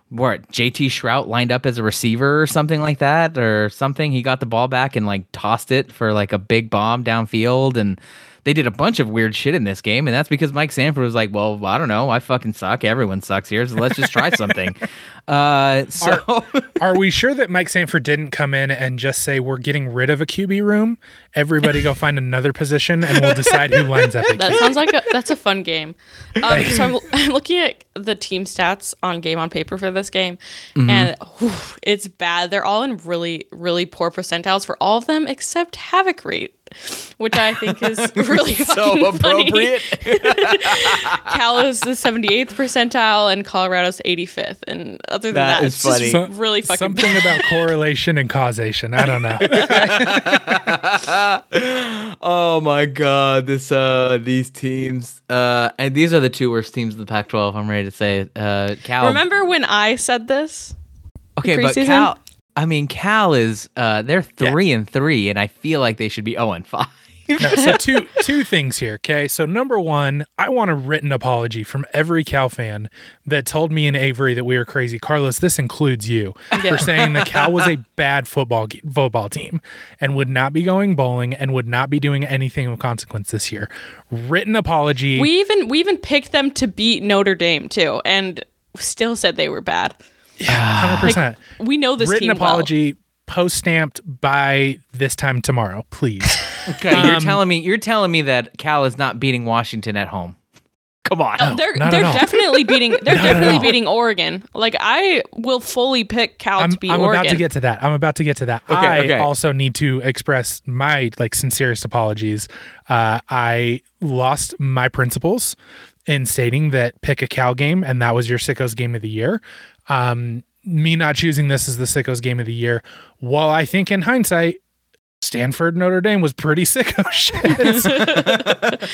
what JT Shrout lined up as a receiver or something like that or something. He got the ball back and like tossed it for like a big bomb downfield and they did a bunch of weird shit in this game and that's because Mike Sanford was like, "Well, I don't know. I fucking suck. Everyone sucks here. So let's just try something." uh so Are we sure that Mike Sanford didn't come in and just say we're getting rid of a QB room? Everybody go find another position and we'll decide who lines up. That QB. sounds like a, that's a fun game. Um, so I'm, I'm looking at the team stats on Game on Paper for this game, and whew, it's bad. They're all in really, really poor percentiles for all of them except havoc rate, which I think is really so appropriate. Cal is the 78th percentile, and Colorado's 85th. And other than That that, is it's just funny. So- really fucking Something about correlation and causation. I don't know. oh my god, this uh these teams uh and these are the two worst teams of the Pac-12. I'm ready to say uh Cal. Remember when I said this? okay, but? Cal. I mean, Cal is uh they're three and three, and I feel like they should be zero and five. No, so two two things here. Okay, so number one, I want a written apology from every Cal fan that told me and Avery that we were crazy. Carlos, this includes you Yeah. for saying that Cal was a bad football ge- football team and would not be going bowling and would not be doing anything of consequence this year. Written apology. We even we even picked them to beat Notre Dame too, and still said they were bad. Hundred percent. We know this Written team well. apology post stamped by this time tomorrow, please. Okay, you're Um, telling me you're telling me that Cal is not beating Washington at home. Come on. they're not they're at all. definitely beating they're definitely beating Oregon. Like I will fully pick Cal I'm, to beat Oregon. I'm Oregon. about to get to that. I'm about to get to that. Okay, I okay. also need to express my like sincerest apologies. Uh, I lost my principles in stating that pick a Cal game, and that was your sickos game of the year. Um, me not choosing this as the sickos game of the year, while I think in hindsight, Stanford Notre Dame was pretty sicko shit.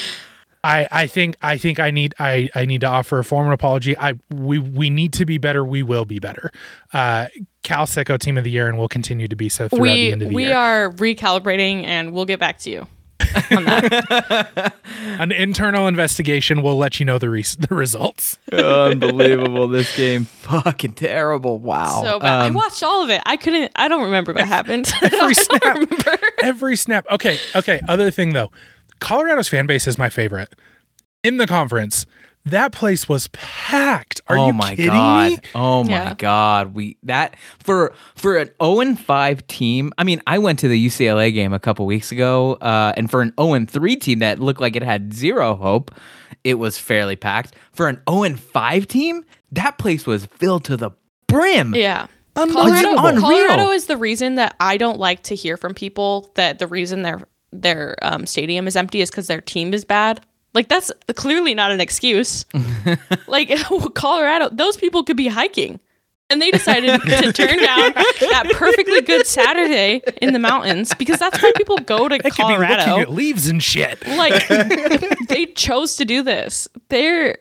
I, I think I think I need I, I need to offer a formal apology. I we we need to be better. We will be better. Uh, Cal Sicko Team of the Year, and we'll continue to be so throughout the end of the we year. We are recalibrating and we'll get back to you. An internal investigation will let you know the re- the results. Unbelievable. This game. Fucking terrible. Wow. so bad. Um, I watched all of it. I couldn't I don't remember what happened. Every snap. remember. Every snap. Okay, okay. Other thing though, Colorado's fan base is my favorite in the conference. That place was packed. Are oh you my kidding god. me? Oh my Yeah. god. We that for for an 0 and 5 team. I mean, I went to the UCLA game a couple weeks ago, uh, and for an 0 and 3 team that looked like it had zero hope, it was fairly packed. For an 0 and 5 team, that place was filled to the brim. Yeah. Unbelievable. Colorado, Colorado is the reason that I don't like to hear from people that the reason their their um, stadium is empty is because their team is bad. Like that's clearly not an excuse. like Colorado, those people could be hiking, and they decided to turn down that perfectly good Saturday in the mountains because that's why people go to They could be Colorado. at leaves and shit. Like they chose to do this. They're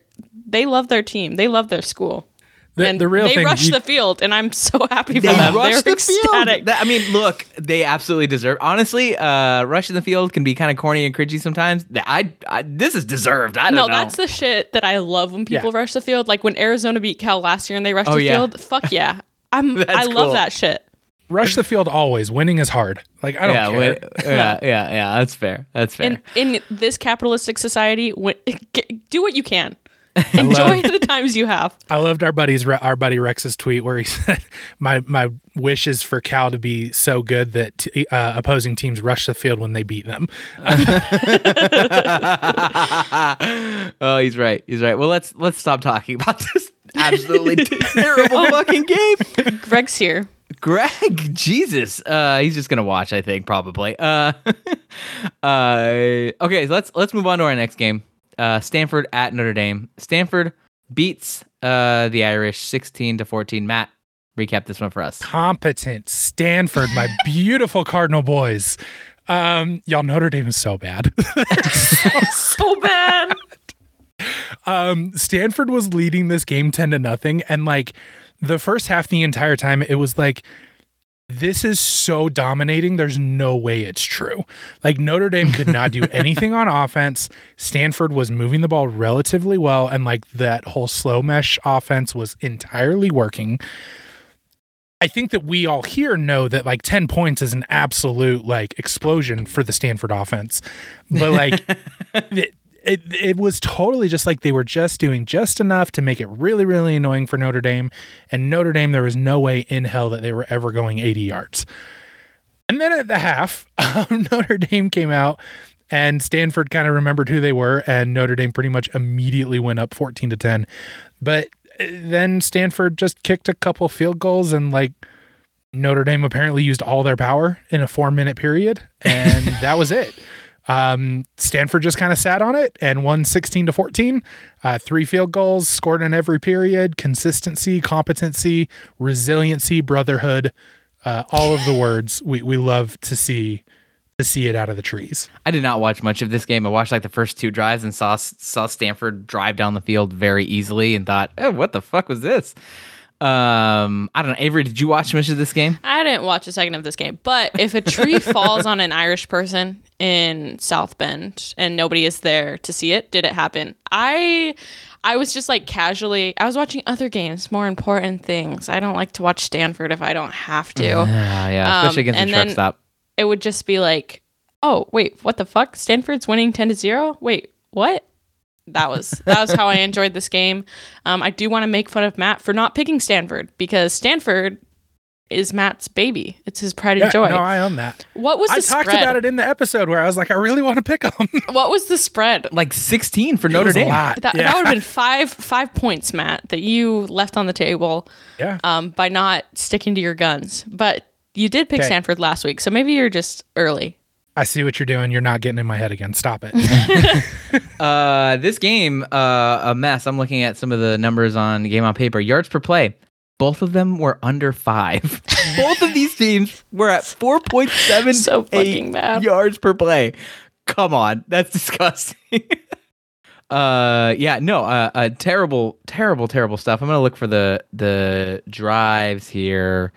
they love their team. They love their school. The, and the real they thing. rushed you- the field, and I'm so happy for They them. rushed They're the field. That- I mean, look, they absolutely deserve. Honestly, uh, rushing the field can be kind of corny and cringy sometimes. I, I this is deserved. I don't know. No, know. that's the shit that I love when people Yeah. rush the field. Like when Arizona beat Cal last year and they rushed Oh, the yeah. field. Fuck yeah. I'm I love cool. that shit. rush the field always. Winning is hard. Like I don't yeah, care. wait, yeah, yeah, yeah. That's fair. That's fair. In in this capitalistic society, when, get, do what you can. Enjoy the times you have. I loved our buddy's our buddy Rex's tweet where he said, "My my wish is for Cal to be so good that t- uh, opposing teams rush the field when they beat them." oh, he's right. He's right. Well, let's let's stop talking about this absolutely terrible fucking game. Greg's here. Greg, Jesus, uh, he's just gonna watch. I think probably. Uh, uh, okay, so let's let's move on to our next game. Uh, Stanford at Notre Dame. Stanford beats uh the Irish sixteen to fourteen. Matt, recap this one for us. Competent Stanford, my beautiful Cardinal boys. Um, y'all, Notre Dame is so bad. So bad. um, Stanford was leading this game 10 to nothing. And like the first half, the entire time, it was like, this is so dominating. There's no way it's true. Like Notre Dame could not do anything on offense. Stanford was moving the ball relatively well. And like that whole slow mesh offense was entirely working. I think that we all here know that like 10 points is an absolute like explosion for the Stanford offense. But like it, it was totally just like they were just doing just enough to make it really really annoying for Notre Dame and Notre Dame there was no way in hell that they were ever going 80 yards. And then at the half, um, Notre Dame came out and Stanford kind of remembered who they were and Notre Dame pretty much immediately went up 14 to 10. But uh, then Stanford just kicked a couple field goals and like Notre Dame apparently used all their power in a 4-minute period and that was it. Um, Stanford just kind of sat on it and won 16 to 14. Uh, three field goals scored in every period. Consistency, competency, resiliency, brotherhood, uh, all of the words we, we love to see to see it out of the trees. I did not watch much of this game. I watched like the first two drives and saw saw Stanford drive down the field very easily and thought, "Oh, what the fuck was this?" Um, I don't know. Avery, did you watch much of this game? I didn't watch a second of this game, but if a tree falls on an Irish person in South Bend and nobody is there to see it, did it happen? I I was just like casually I was watching other games, more important things. I don't like to watch Stanford if I don't have to. Yeah, yeah, Um, especially against and the truck then- stop. It would just be like, "Oh, wait, what the fuck? Stanford's winning 10 to 0? Wait, what?" That was that was how I enjoyed this game. Um, I do want to make fun of Matt for not picking Stanford because Stanford is Matt's baby. It's his pride Yeah, and joy. no, I own that. what was the I talked spread? about it in the episode where I was like, I really want to pick them. What was the spread? Like 16 for Notre Dame. That, yeah. that would have been five five points, Matt, that you left on the table yeah. um, by not sticking to your guns. But you did pick Okay. Stanford last week, so maybe you're just early. I see what you're doing. You're not getting in my head again. Stop it. Uh, this game, uh, a mess. I'm looking at some of the numbers on Game on Paper. Yards per play. Both of them were under five. Both of these teams were at 4.7 So fucking bad. yards per play. Come on, that's disgusting. uh, yeah, no, uh, uh, terrible, terrible, terrible stuff. I'm gonna look for the the drives here.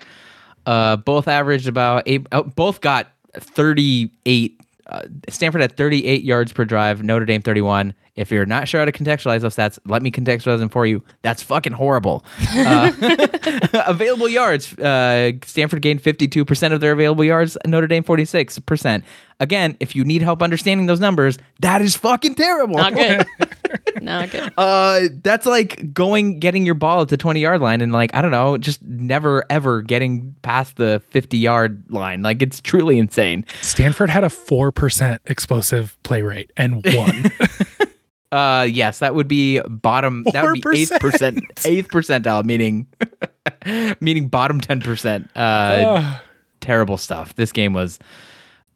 Uh, both averaged about eight. Oh, both got 38. Uh, Stanford had 38 yards per drive. Notre Dame 31. If you're not sure how to contextualize those stats, let me contextualize them for you. That's fucking horrible. Uh, available yards. Uh, Stanford gained 52% of their available yards. Notre Dame 46%. Again, if you need help understanding those numbers, that is fucking terrible. Not good. Not good. Uh, that's like going getting your ball at the 20 yard line and like I don't know, just never ever getting past the 50 yard line. Like it's truly insane. Stanford had a 4% explosive play rate and won. Uh, yes, that would be bottom. That would be eighth 4%. percent, eighth percentile, meaning meaning bottom 10 percent. Uh, terrible stuff. This game was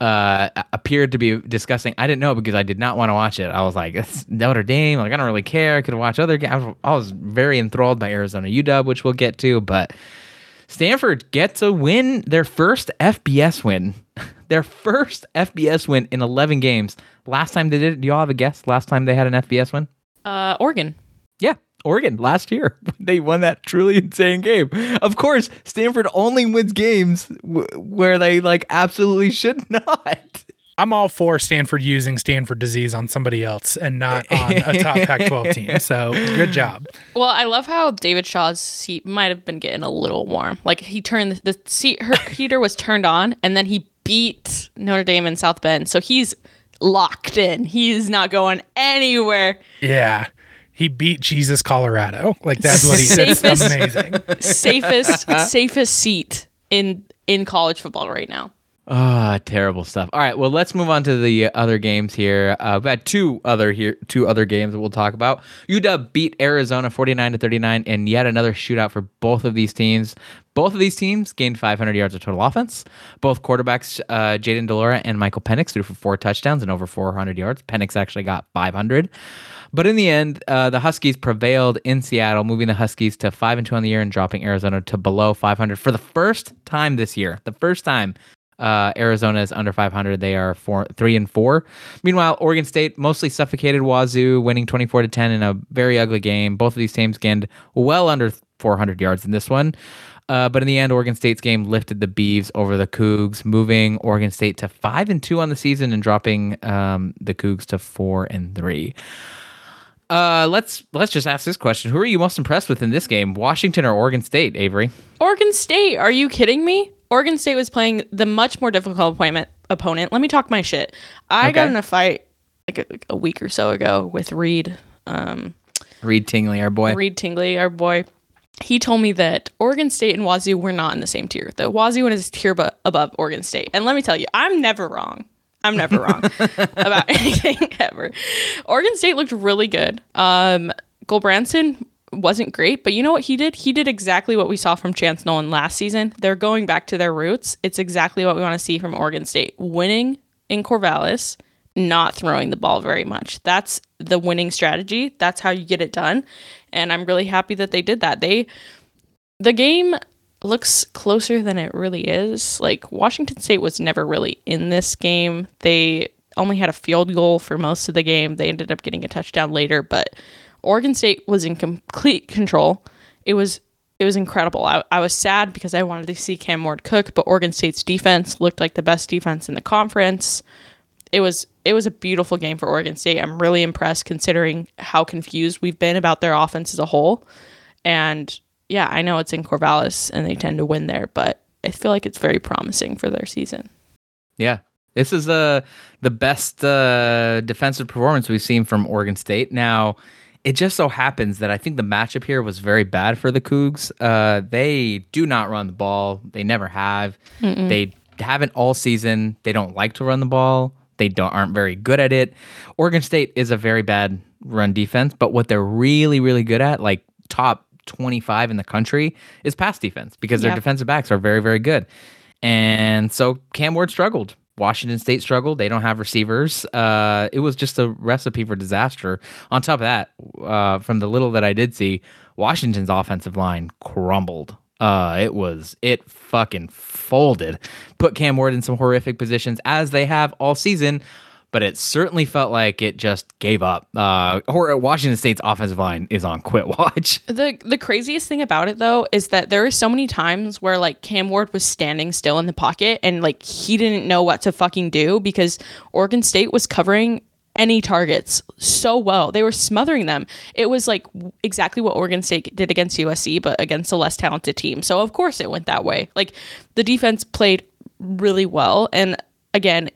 uh appeared to be disgusting. I didn't know because I did not want to watch it. I was like, it's Notre Dame. Like I don't really care. I could watch other games. I was, I was very enthralled by Arizona UW, which we'll get to, but Stanford gets a win, their first FBS win. their first FBS win in 11 games. Last time they did it, do y'all have a guess? Last time they had an FBS win? Uh, Oregon. Yeah, Oregon last year. They won that truly insane game. Of course, Stanford only wins games w- where they like absolutely should not. I'm all for Stanford using Stanford disease on somebody else and not on a top Pac 12 team. So good job. Well, I love how David Shaw's seat might have been getting a little warm. Like he turned the, the seat her heater was turned on, and then he beat Notre Dame in South Bend, so he's locked in. He's not going anywhere. Yeah. He beat Jesus Colorado. Like that's what he That's Safest- amazing. Safest safest seat in in college football right now. Ah, terrible stuff. All right, well, let's move on to the other games here. Uh, we've had two other here, two other games that we'll talk about. UW beat Arizona 49 to 39, and yet another shootout for both of these teams. Both of these teams gained 500 yards of total offense. Both quarterbacks, uh, Jayden de Laura and Michael Penix, threw for four touchdowns and over 400 yards. Penix actually got 500. But in the end, uh, the Huskies prevailed in Seattle, moving the Huskies to five and two on the year and dropping Arizona to below 500 for the first time this year. The first time uh, Arizona is under 500. They are four, three and four. Meanwhile, Oregon State mostly suffocated Wazoo, winning 24 to 10 in a very ugly game. Both of these teams gained well under 400 yards in this one. Uh, but in the end, Oregon State's game lifted the Beavs over the Cougs, moving Oregon State to five and two on the season and dropping um, the Cougs to four and three. Uh, let's let's just ask this question: Who are you most impressed with in this game, Washington or Oregon State, Avery? Oregon State, are you kidding me? Oregon State was playing the much more difficult appointment opponent. Let me talk my shit. I got in a fight like a, a week or so ago with Reed. Um, Reed Tingley, our boy. Reed Tingley, our boy. He told me that Oregon State and Wazoo were not in the same tier. That Wazoo is a tier bu- above Oregon State. And let me tell you, I'm never wrong. I'm never wrong about anything ever. Oregon State looked really good. Um, Branson wasn't great, but you know what he did? He did exactly what we saw from Chance Nolan last season. They're going back to their roots. It's exactly what we want to see from Oregon State. Winning in Corvallis, not throwing the ball very much. That's the winning strategy. That's how you get it done. And I'm really happy that they did that. They the game looks closer than it really is. Like Washington State was never really in this game. They only had a field goal for most of the game. They ended up getting a touchdown later, but Oregon State was in complete control. It was it was incredible. I, I was sad because I wanted to see Cam Ward cook, but Oregon State's defense looked like the best defense in the conference. It was it was a beautiful game for Oregon State. I'm really impressed considering how confused we've been about their offense as a whole. And yeah, I know it's in Corvallis and they tend to win there, but I feel like it's very promising for their season. Yeah. This is uh, the best uh, defensive performance we've seen from Oregon State. Now, it just so happens that I think the matchup here was very bad for the Cougs. Uh, they do not run the ball. They never have. They haven't all season. They don't like to run the ball. They don't aren't very good at it. Oregon State is a very bad run defense, but what they're really really good at, like top 25 in the country, is pass defense because their defensive backs are very very good. And so Cam Ward struggled. Washington State struggled. They don't have receivers. Uh, it was just a recipe for disaster. On top of that, uh, from the little that I did see, Washington's offensive line crumbled. Uh, it was it fucking folded. Put Cam Ward in some horrific positions as they have all season, but it certainly felt like it just gave up. Uh, or Washington State's offensive line is on quit watch. The the craziest thing about it though is that there are so many times where like Cam Ward was standing still in the pocket and like he didn't know what to fucking do because Oregon State was covering any targets so well. They were smothering them. It was like exactly what Oregon State did against USC but against a less talented team. So of course it went that way. Like the defense played really well and again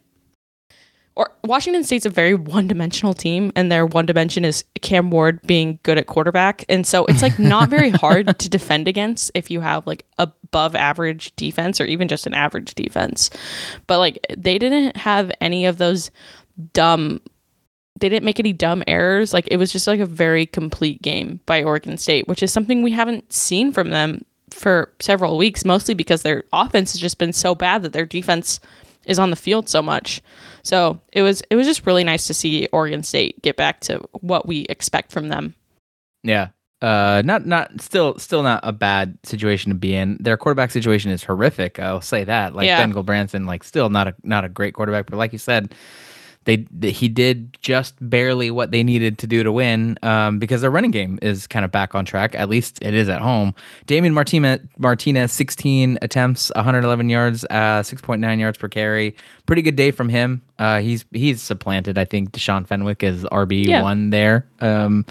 or Washington State's a very one-dimensional team, and their one dimension is Cam Ward being good at quarterback, and so it's like not very hard to defend against if you have like above average defense or even just an average defense. But like they didn't have any of those dumb. They didn't make any dumb errors. Like it was just like a very complete game by Oregon State, which is something we haven't seen from them for several weeks, mostly because their offense has just been so bad that their defense is on the field so much. So it was it was just really nice to see Oregon State get back to what we expect from them. Yeah. Uh, not not still still not a bad situation to be in. Their quarterback situation is horrific. I'll say that. Like Yeah. Ben Branson, like still not a not a great quarterback, but like you said, they he did just barely what they needed to do to win. Um, because their running game is kind of back on track. At least it is at home. Damien Martinez, Martinez, 16 attempts, 111 yards, uh, 6.9 yards per carry. Pretty good day from him. Uh, he's he's supplanted. I think Deshaun Fenwick is RB Yeah. one there. Um,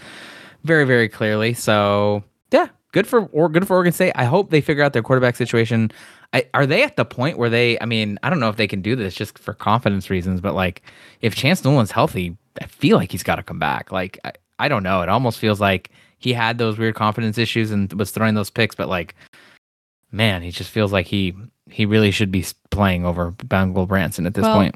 very very clearly. So yeah, good for or good for Oregon State. I hope they figure out their quarterback situation. I, are they at the point where they? I mean, I don't know if they can do this just for confidence reasons, but like if Chance Nolan's healthy, I feel like he's got to come back. Like I, I don't know. It almost feels like he had those weird confidence issues and was throwing those picks, but like, man, he just feels like he he really should be playing over Ben Gulbranson at this Well, point.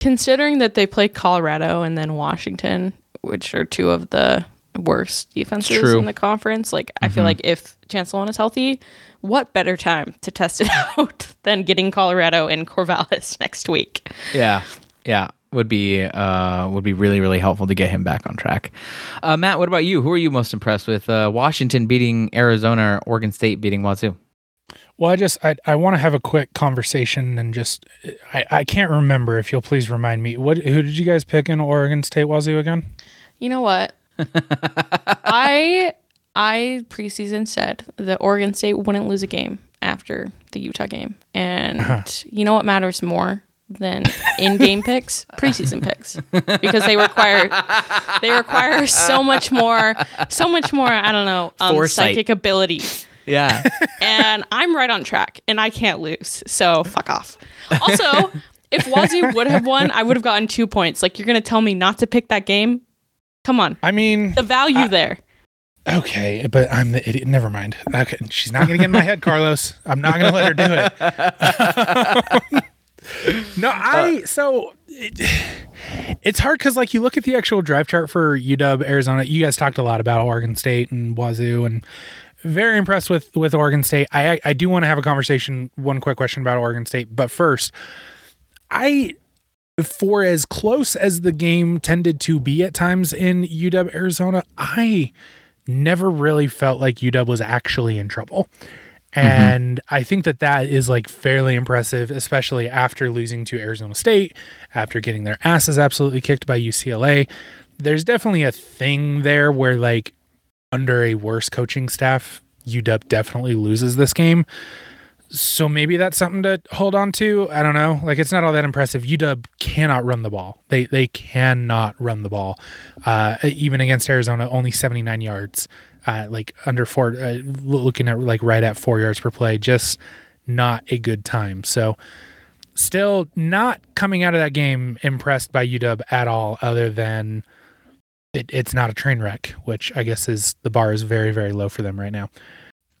Considering that they play Colorado and then Washington, which are two of the worst defenses True. in the conference, like I feel Mhm. like if Chance Nolan is healthy, what better time to test it out than getting Colorado and Corvallis next week? Yeah, yeah, would be uh would be really really helpful to get him back on track. Uh, Matt, what about you? Who are you most impressed with? Uh, Washington beating Arizona, or Oregon State beating Wazoo. Well, I just I, I want to have a quick conversation and just I, I can't remember if you'll please remind me what who did you guys pick in Oregon State Wazoo again? You know what? I I preseason said that Oregon State wouldn't lose a game after the Utah game. And you know what matters more than in-game picks? Preseason picks. Because they require they require so much more so much more, I don't know, um, psychic ability. Yeah, And I'm right on track and I can't lose. So fuck off. Also, if Wazoo would have won, I would have gotten 2 points. Like you're going to tell me not to pick that game? Come on. I mean, The value there. okay, but I'm the idiot. Never mind. Okay, she's not gonna get in my head, Carlos. I'm not gonna let her do it. no, I uh, so it, it's hard because like you look at the actual drive chart for UW Arizona. You guys talked a lot about Oregon State and Wazoo, and very impressed with with Oregon State. I I do want to have a conversation. One quick question about Oregon State, but first, I for as close as the game tended to be at times in UW Arizona, I never really felt like UW was actually in trouble. Mm-hmm. And I think that that is like fairly impressive, especially after losing to Arizona State, after getting their asses absolutely kicked by UCLA. There's definitely a thing there where, like, under a worse coaching staff, UW definitely loses this game. So maybe that's something to hold on to. I don't know. Like it's not all that impressive. UW cannot run the ball. They they cannot run the ball. Uh, even against Arizona, only 79 yards. Uh, like under four, uh, looking at like right at four yards per play. Just not a good time. So still not coming out of that game impressed by UW at all, other than it, it's not a train wreck, which I guess is the bar is very, very low for them right now.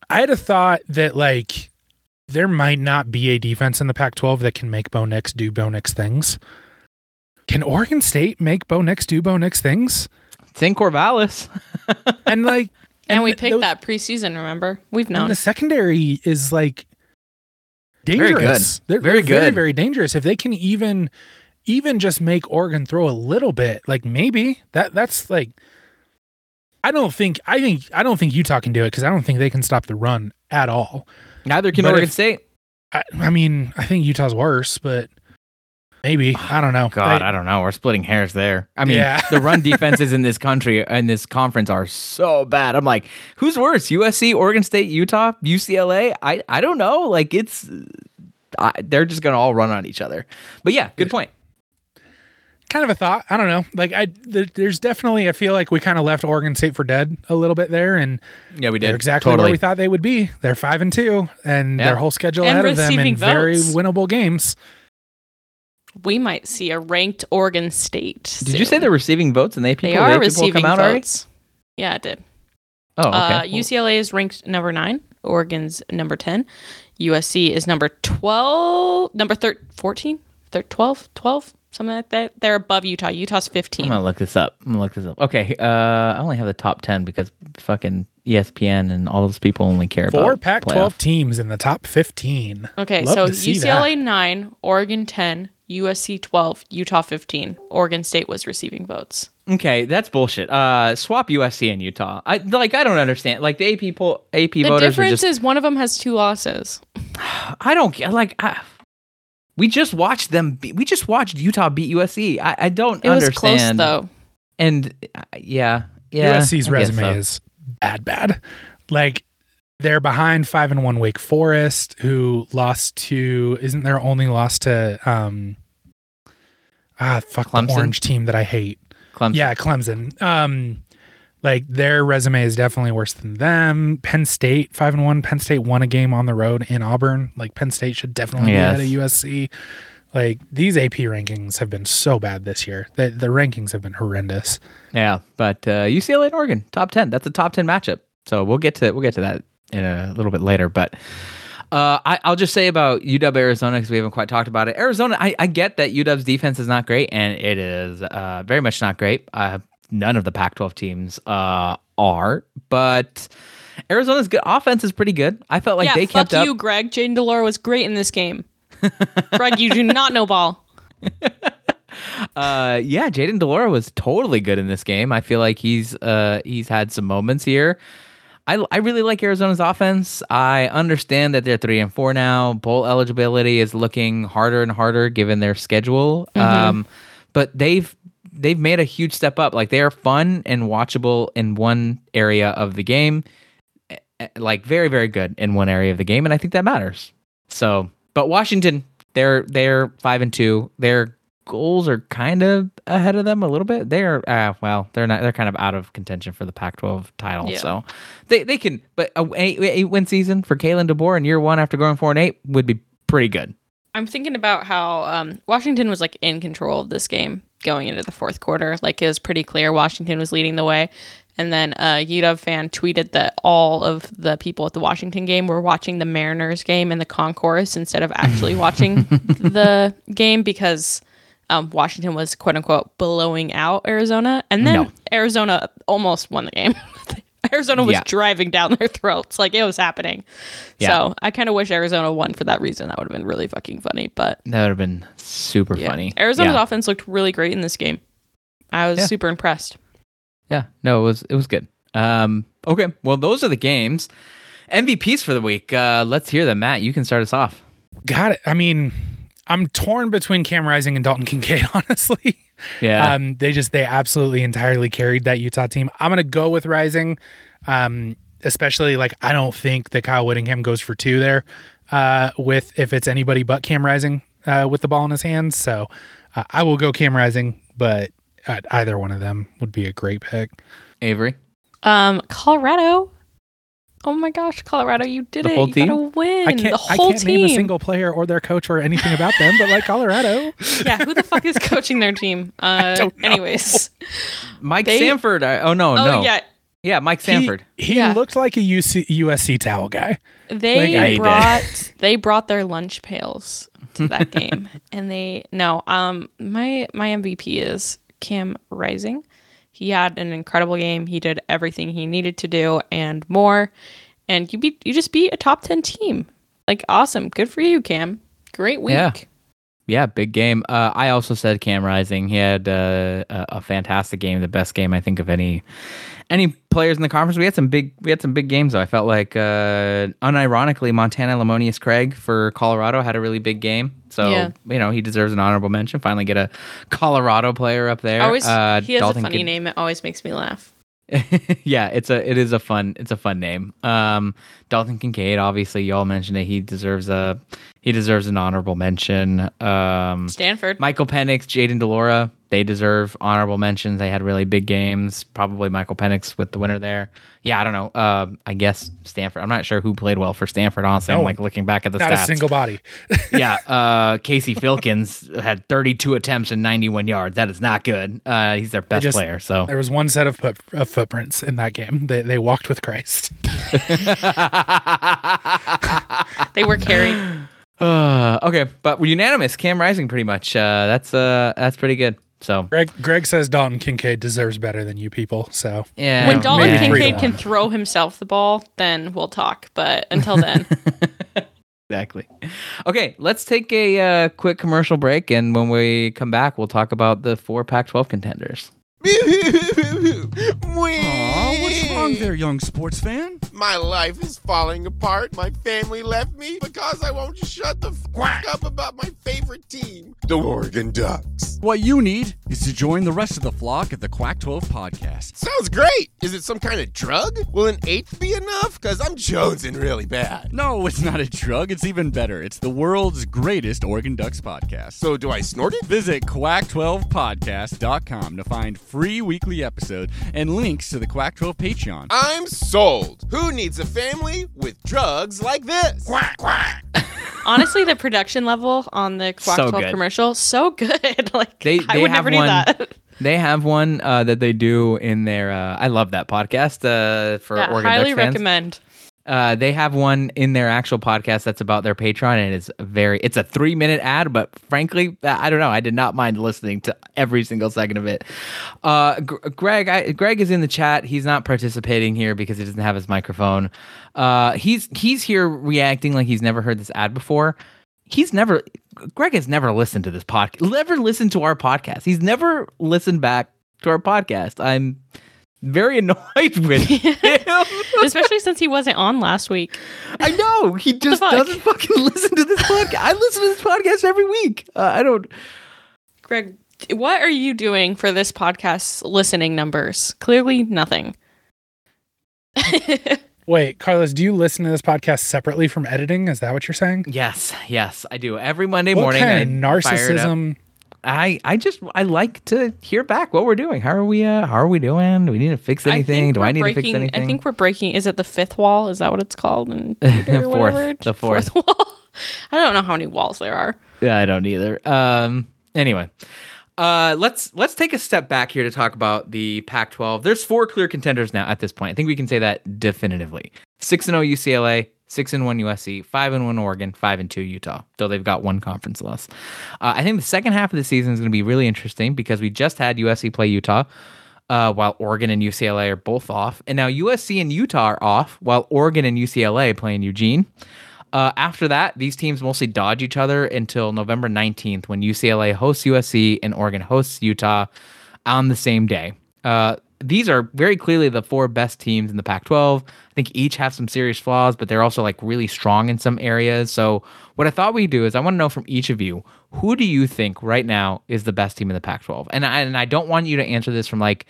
I had a thought that like there might not be a defense in the Pac 12 that can make Bo Nix do Bo Nix things. Can Oregon State make Bo Nix do Bo Nix things? It's in Corvallis. And like, And, we picked those- that preseason, remember? We've And known. the secondary is like Very dangerous. good. They're, Very they're very, good. very dangerous. If they can even, even just make Oregon throw a little bit, like maybe that that's like. I don't think I think I don't think Utah can do it because I don't think they can stop the run at all. Neither can But Oregon if- State. I, I mean, I think Utah's worse, but maybe I don't know. God, I- I don't know. We're splitting hairs there. I mean, Yeah. the run defenses in this country and this conference are so bad. I'm like, who's worse? USC, Oregon State, Utah, UCLA? I I don't know. Like it's I, they're just gonna all run on each other. But yeah, good point. Kind of a thought. I don't know. Like I, th- there's definitely. I feel like we kind of left Oregon State for dead a little bit there, and Yeah, we did exactly totally. where we thought they would be. They're five and two, and Yeah. their whole schedule And ahead of them, receiving and very winnable games. we might see a ranked Oregon State. Did you say they're receiving votes and they people they the are AP receiving come out already? votes? Yeah, it did. Oh, okay. Uh, Well, UCLA is ranked number nine. Oregon's number 10. USC is number 12, number thir- 14, thir- 12, 12, something like that. They're above Utah. Utah's 15. I'm gonna look this up. I'm gonna look this up. Okay, uh, I only have the top ten because fucking ESPN and all those people only care Four about Pac-12 playoff. teams in the top 15. Okay, Love so to see UCLA 9, Oregon 10, USC 12, Utah 15. Oregon State was receiving votes. Okay, that's bullshit. Uh, swap USC and Utah. I like. I don't understand. Like the AP poll, AP The voters are difference just. is one of them has two losses. I don't get like. I, we just watched them. Be, we just watched Utah beat USC. I, I don't It was close though. And uh, yeah, yeah. USC's I resume so. is bad, bad. Like they're behind five and one Wake Forest, who lost to isn't their only loss to um ah fuck Clemson? the orange team that I hate. Clemson. Yeah, Clemson. Um like their resume is definitely worse than them. Penn State five and one. Penn State won a game on the road in Auburn. Like Penn State should definitely Yes. be ahead of USC. Like these AP rankings have been so bad this year. The the rankings have been horrendous. Yeah, but uh, UCLA and Oregon, top ten. That's a top ten matchup. So we'll get to we'll get to that in a little bit later. But uh, I, I'll just say about UW Arizona because we haven't quite talked about it. Arizona, I, I get that UW's defense is not great, and it is uh, very much not great. Uh, none of the Pac-12 teams uh, are, but Arizona's good offense is pretty good. I felt like yeah, they fuck kept up. you, Greg. Jayden de Laura was great in this game. Greg, you do not know ball. Uh, yeah, Jayden de Laura was totally good in this game. I feel like he's uh he's had some moments here. I, I really like Arizona's offense. I understand that they're three and four now. Bowl eligibility is looking harder and harder given their schedule. Um, but they've they've made a huge step up. Like they are fun and watchable in one area of the game, eh, eh, like very very good in one area of the game, and I think that matters. So, but Washington, they're they're five and two. Their goals are kind of ahead of them a little bit. They're uh, well, they're not. They're kind of out of contention for the Pac-12 title. Yeah. So they they can. But a eight, eight win season for Kalen DeBoer in year one after going four and eight would be pretty good. I'm thinking about how um, Washington was like in control of this game going into the fourth quarter. Like it was pretty clear Washington was leading the way. And then a UW fan tweeted that all of the people at the Washington game were watching the Mariners game in the concourse instead of actually watching the game because um, Washington was quote unquote blowing out Arizona. And then No. Arizona almost won the game. Arizona was Yeah. driving down their throats. Like it was happening. Yeah. So I kind of wish Arizona won for that reason. That would have been really fucking funny. But That would have been super yeah. funny. Arizona's yeah. offense looked really great in this game. I was Yeah. super impressed. Yeah, no, it was it was good. Um, okay, well, those are the games. MVPs for the week. Uh, let's hear them, Matt. You can start us off. Got it. I mean, I'm torn between Cam Rising and Dalton Kincaid, honestly. Yeah, Um, they just they absolutely entirely carried that Utah team. I'm gonna go with Rising. Um, especially like I don't think that Kyle Whittingham goes for two there. Uh, with if it's anybody but Cam Rising uh, with the ball in his hands. So uh, I will go Cam Rising, but uh, either one of them would be a great pick. Avery. Um, Colorado. Oh my gosh, Colorado, you did The it. whole you team? gotta win. I can't the I whole can't team. name a single player or their coach or anything about them, but like Colorado. yeah, who the fuck is coaching their team? Uh, don't know. anyways, Mike They- Sanford. I, oh no, oh no. yeah, Yeah, Mike Sanford. He, Yeah. looked like a UC, USC towel guy. they Yeah, he did. brought they brought their lunch pails to that game, and they no. Um, my my MVP is Cam Rising. He had an incredible game. He did everything he needed to do and more. And you beat you just beat a top ten team. Like awesome, good for you, Cam. Great week. Yeah. Yeah, big game. Uh, I also said Cam Rising. He had uh, a, a fantastic game, the best game I think of any any players in the conference. We had some big we had some big games though. I felt like uh, unironically Montana Lemonious-Craig for Colorado had a really big game. So Yeah. you know he deserves an honorable mention. Finally get a Colorado player up there. Always Uh, he has Dalton a funny name. It always makes me laugh. yeah, it's a it is a fun it's a fun name. Um, Dalton Kincaid, obviously, y'all mentioned it. He deserves a he deserves an honorable mention. Um, Stanford. Michael Penix, Jayden de Laura, they deserve honorable mentions. They had really big games. Probably Michael Penix with the winner there. Yeah, I don't know. Uh, I guess Stanford. I'm not sure who played well for Stanford. Honestly, I'm like looking back at the Not stats. a single body. yeah, uh, Casey Filkins had 32 attempts and 91 yards. That is not good. Uh, he's their best just- player. So There was one set of, foot, of footprints in that game. They, they walked with Christ. They were carried. Uh, okay, but we're unanimous. Cam Rising, pretty much. Uh, that's uh, that's pretty good. So Greg Greg says Dalton Kincaid deserves better than you people. So yeah, when Dalton maybe Kincaid can throw himself the ball, then we'll talk. But until then, exactly. Okay, let's take a uh, quick commercial break, and when we come back, we'll talk about the four Pac-12 contenders. Aw, what's wrong there, young sports fan? My life is falling apart. My family left me because I won't shut the fuck up about my favorite team, the Oregon Ducks. What you need is to join the rest of the flock at the Quack 12 podcast. Sounds great. Is it some kind of drug? Will an eighth be enough? Because I'm jonesing really bad. No, it's not a drug. It's even better. It's the world's greatest Oregon Ducks podcast. So do I snort it? Visit quack12podcast.com to find free weekly episode and links to the Quack 12 Patreon. I'm sold. Who needs a family with drugs like this? Quack, quack. honestly, the production level on the Quack So 12 good. commercial so good. like They- I would have never do one- that. They have one uh, that they do in their. Uh, I love that podcast uh, for Yeah, Oregon highly Ducks fans. recommend. Uh, they have one in their actual podcast that's about their Patreon, and it's very. It's a three minute ad, but frankly, I don't know. I did not mind listening to every single second of it. Uh, G- Greg, I, Greg is in the chat. He's not participating here because he doesn't have his microphone. Uh, he's he's here reacting like he's never heard this ad before. He's never. Greg has never listened to this podcast. Never listened to our podcast. He's never listened back to our podcast. I'm very annoyed with him. Especially since he wasn't on last week. I know he just fuck? doesn't fucking listen to this podcast. I listen to this podcast every week. Uh, I don't. Greg, what are you doing for this podcast's listening numbers? Clearly nothing. wait, Carlos, do you listen to this podcast separately from editing? Is that what you're saying? Yes, yes, I do. Every Monday What morning, kind I of fire it up. narcissism? I I just I like to hear back what we're doing. How are we? Uh, how are we doing? Do we need to fix anything? Do I need to fix anything? I think we're breaking. Is it the fifth wall? Is that what it's called? Or Fourth, the fourth. wall. I don't know how many walls there are. Yeah, I don't either. Um, anyway, uh, let's let's take a step back here to talk about the Pac-12. There's four clear contenders now at this point. I think we can say that definitively. Six and zero UCLA, six and one USC, five and one Oregon, five and two Utah. Though they've got one conference loss. Uh, I think the second half of the season is going to be really interesting because we just had USC play Utah. Uh, while Oregon and UCLA are both off, and now USC and Utah are off, while Oregon and UCLA play in Eugene. Uh, after that, these teams mostly dodge each other until November 19th when UCLA hosts USC and Oregon hosts Utah on the same day. Uh, these are very clearly the four best teams in the Pac 12. I think each have some serious flaws, but they're also like really strong in some areas. So, what I thought we'd do is I want to know from each of you who do you think right now is the best team in the Pac 12? And I, and I don't want you to answer this from like,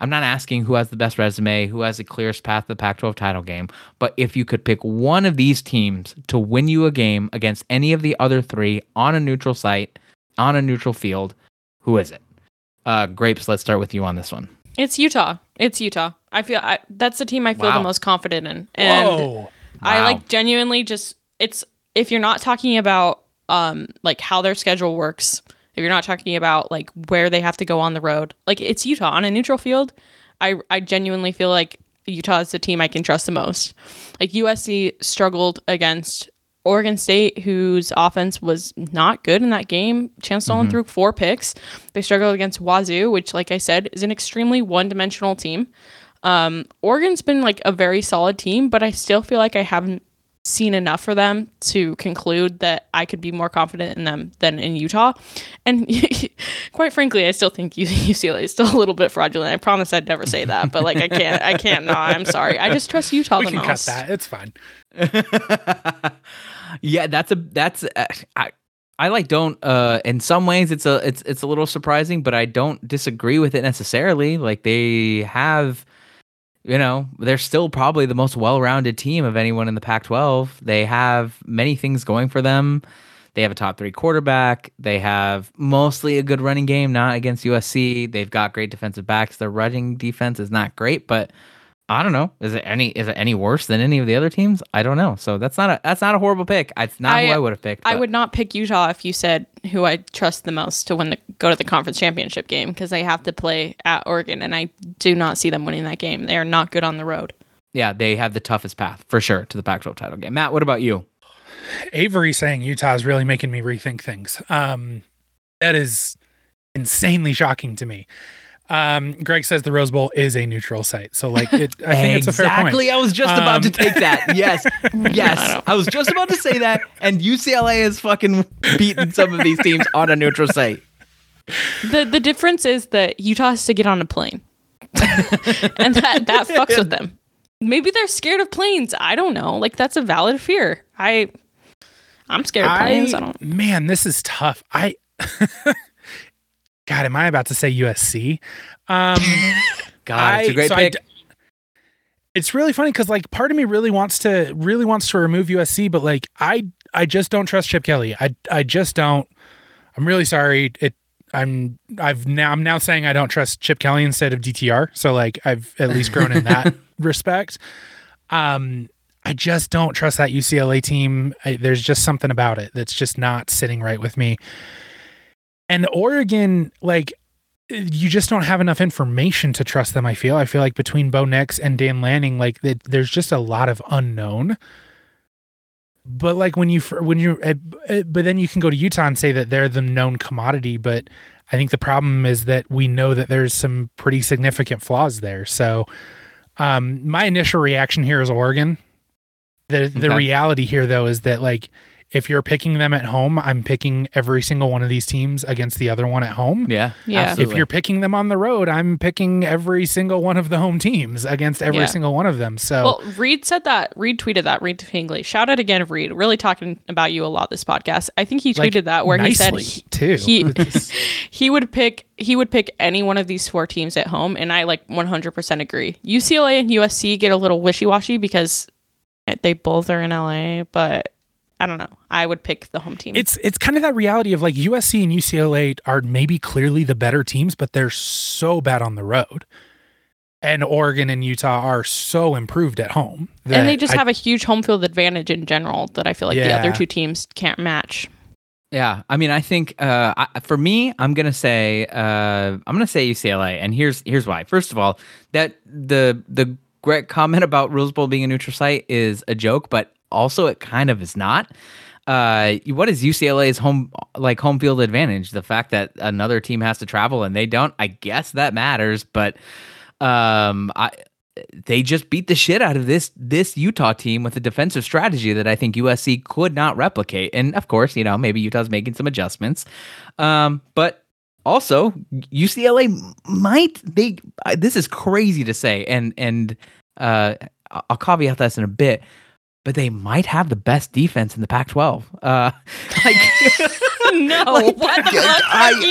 I'm not asking who has the best resume, who has the clearest path to the Pac 12 title game, but if you could pick one of these teams to win you a game against any of the other three on a neutral site, on a neutral field, who is it? Uh, Grapes, let's start with you on this one. It's Utah. It's Utah. I feel I, that's the team I feel Wow. the most confident in. And Whoa. I like genuinely just it's if you're not talking about um like how their schedule works if you're not talking about like where they have to go on the road, like it's Utah on a neutral field. I I genuinely feel like Utah is the team I can trust the most. Like USC struggled against Oregon State, whose offense was not good in that game. Chance Nolan threw four picks. They struggled against Wazoo, which, like I said, is an extremely one dimensional team. Um, Oregon's been like a very solid team, but I still feel like I haven't seen enough for them to conclude that I could be more confident in them than in Utah. And quite frankly, I still think UCLA is still a little bit fraudulent. I promise I'd never say that, but like I can't, I can't. No, I'm sorry. I just trust Utah we the can most. cut that. It's fine. Yeah, that's a that's I I like don't uh in some ways it's a it's it's a little surprising, but I don't disagree with it necessarily. Like they have you know, they're still probably the most well-rounded team of anyone in the Pac-12. They have many things going for them. They have a top 3 quarterback. They have mostly a good running game, not against USC. They've got great defensive backs. Their running defense is not great, but I don't know. Is it any is it any worse than any of the other teams? I don't know. So that's not a that's not a horrible pick. It's not I- who I would have picked. I would not pick Utah if you said who I trust the most to win the go to the conference championship game because they have to play at Oregon, and I do not see them winning that game. They are not good on the road. Yeah, they have the toughest path for sure to the Pac-12 title game. Matt, what about you? Avery saying Utah is really making me rethink things. Um, that is insanely shocking to me. Um, Greg says the Rose Bowl is a neutral site, so like it, I think it's a fair point. Exactly. I was just about to Um, take that. Yes. Yes. I was just about to say that. And UCLA has fucking beaten some of these teams on a neutral site. the The difference is that Utah has to get on a plane, and that that fucks with them. Maybe they're scared of planes. I don't know. Like that's a valid fear. I I'm scared of planes. I, I, don't. man, this is tough. I, God, am I about to say USC? Um, God, it's a great so pick. d- it's really funny because like part of me really wants to really wants to remove USC, but like I I just don't trust Chip Kelly. I I just don't. I'm really sorry. It I'm I've now I'm now saying I don't trust Chip Kelly instead of DTR. So like I've at least grown in that respect. Um, I just don't trust that UCLA team. I, there's just something about it that's just not sitting right with me. And Oregon, like you just don't have enough information to trust them. I feel. I feel like between Bo Nix and Dan Lanning, like there's just a lot of unknown. But like when you when you uh, uh, but then you can go to Utah and say that they're the known commodity. But I think the problem is that we know that there's some pretty significant flaws there. So um, my initial reaction here is Oregon. The the Okay. reality here though is that like if you're picking them at home, I'm picking every single one of these teams against the other one at home. yeah. Yeah. absolutely. If you're picking them on the road, I'm picking every single one of the home teams against every Yeah. single one of them. So Well, Reed said that. Reed tweeted that. Reed Hingley. Shout out again, Reed. Really talking about you a lot this podcast. I think he like, tweeted that where he said nicely, too. he he would pick he would pick any one of these four teams at home, and I like 100% agree. UCLA and USC get a little wishy washy because they both are in LA, but I don't know. I would pick the home team. it's it's kind of that reality of like USC and UCLA are maybe clearly the better teams, but they're so bad on the road. And Oregon and Utah are so improved at home. and they just I- have a huge home field advantage in general that I feel like the other two teams can't match. Yeah, I mean, I think uh, I, for me, I'm gonna say uh, I'm gonna say UCLA, and here's here's why. First of all, that the the great comment about Rose Bowl being a neutral site is a joke, but also it kind of is not. Uh, what is UCLA's home like home field advantage? The fact that another team has to travel and they don't. I guess that matters, but um, I they just beat the shit out of this this Utah team with a defensive strategy that I think USC could not replicate. And of course, you know, maybe Utah's making some adjustments. Um, but also UCLA might they this is crazy to say and and uh I'll caveat this in a bit, but they might have the best defense in the Pac-12. Uh like no, Like, what the fuck? I- Fuck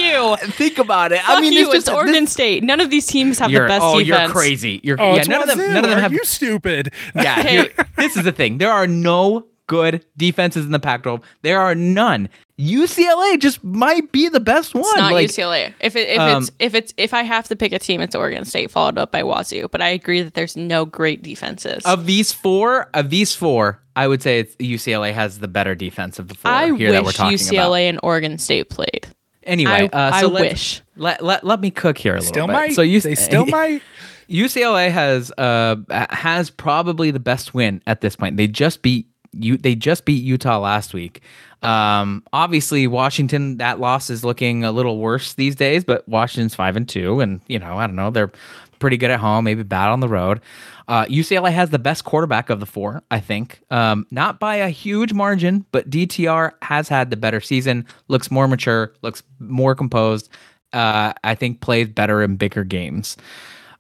you. think about it. Fuck I mean, you. it's It's, just Oregon this- State. None of these teams have the best oh, defense. you're crazy. You're Oh, yeah, none of them none of them Are have you stupid. Yeah, Hey. this is the thing. There are no good defenses in the Pac-12. There are none. UCLA just might be the best one. It's not like, UCLA. If it, if Um, it's if it's if I have to pick a team, it's Oregon State followed up by Wazoo. But I agree that there's no great defenses. Of these four, of these four, I would say it's UCLA has the better defense of the four I here that we're wish talking UCLA about. UCLA and Oregon State played. Anyway, I- uh, so I let, wish. Let, let let me cook here a little Still bit. might. So you they still might. UCLA has uh has probably the best win at this point. They just beat you. They just beat Utah last week. Um, obviously Washington that loss is looking a little worse these days, but Washington's five and two, and you know I don't know they're pretty good at home, maybe bad on the road. Uh, UCLA has the best quarterback of the four, I think. Um, not by a huge margin, but DTR has had the better season. Looks more mature, looks more composed. Uh, I think plays better in bigger games.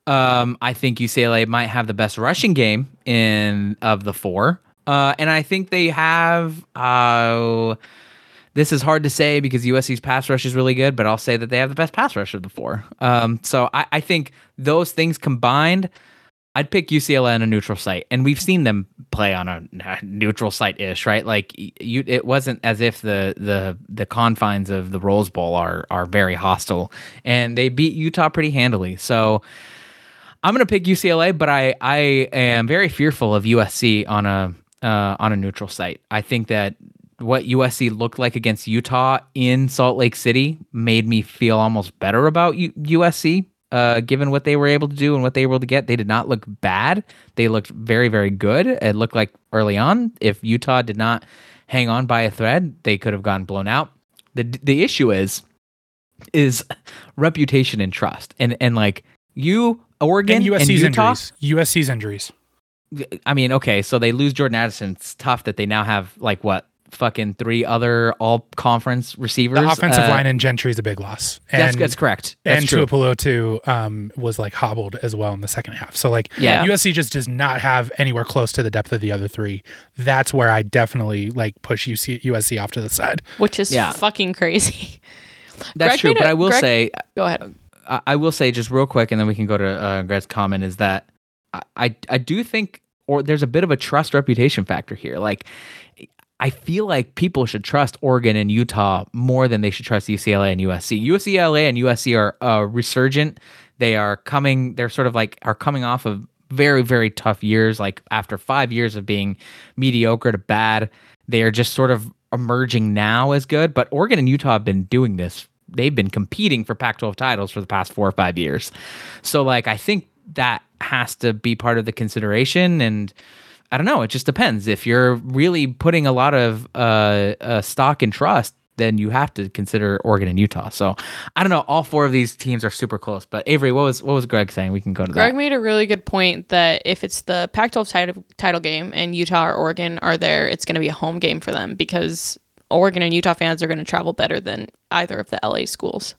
Um, I think UCLA might have the best rushing game in of the four. Uh, and I think they have. Uh, this is hard to say because USC's pass rush is really good, but I'll say that they have the best pass rush of the four. Um, so I, I think those things combined, I'd pick UCLA on a neutral site, and we've seen them play on a neutral site ish, right? Like you, it wasn't as if the the the confines of the Rose Bowl are are very hostile, and they beat Utah pretty handily. So I'm gonna pick UCLA, but I I am very fearful of USC on a uh, on a neutral site. I think that what USC looked like against Utah in Salt Lake City made me feel almost better about U- USC. Uh, given what they were able to do and what they were able to get, they did not look bad. They looked very, very good. It looked like early on, if Utah did not hang on by a thread, they could have gotten blown out. the The issue is, is reputation and trust, and and like you, Oregon And and, USC's Utah. injuries. USC's injuries. I mean, okay, so they lose Jordan Addison. It's tough that they now have like what fucking three other all conference receivers. The offensive Uh, line and Gentry's a big loss. That's And- that's correct. That's and true. Tuipulotu too um, was like hobbled as well in the second half. So like Yeah. USC just does not have anywhere close to the depth of the other three. That's where I definitely like push UC, USC off to the side. which is Yeah. fucking crazy. That's Greg true. But a- I will Greg- say, Go ahead. I, I will say just real quick, and then we can go to uh, Greg's comment. Is that I, I do think, or there's a bit of a trust reputation factor here. Like, I feel like people should trust Oregon and Utah more than they should trust UCLA and USC. UCLA and USC are uh, resurgent. They are coming. They're sort of like are coming off of very very tough years. Like after five years of being mediocre to bad, they are just sort of emerging now as good. But Oregon and Utah have been doing this. They've been competing for Pac-12 titles for the past four or five years. So like I think that has to be part of the consideration and. I don't know. It just depends. If you're really putting a lot of uh, uh, stock and trust, then you have to consider Oregon and Utah. So I don't know. All four of these teams are super close. But Avery, what was what was Greg saying? We can go to Greg that. Greg made a really good point that if it's the Pac-12 title title game and Utah or Oregon are there, it's going to be a home game for them because Oregon and Utah fans are going to travel better than either of the LA schools.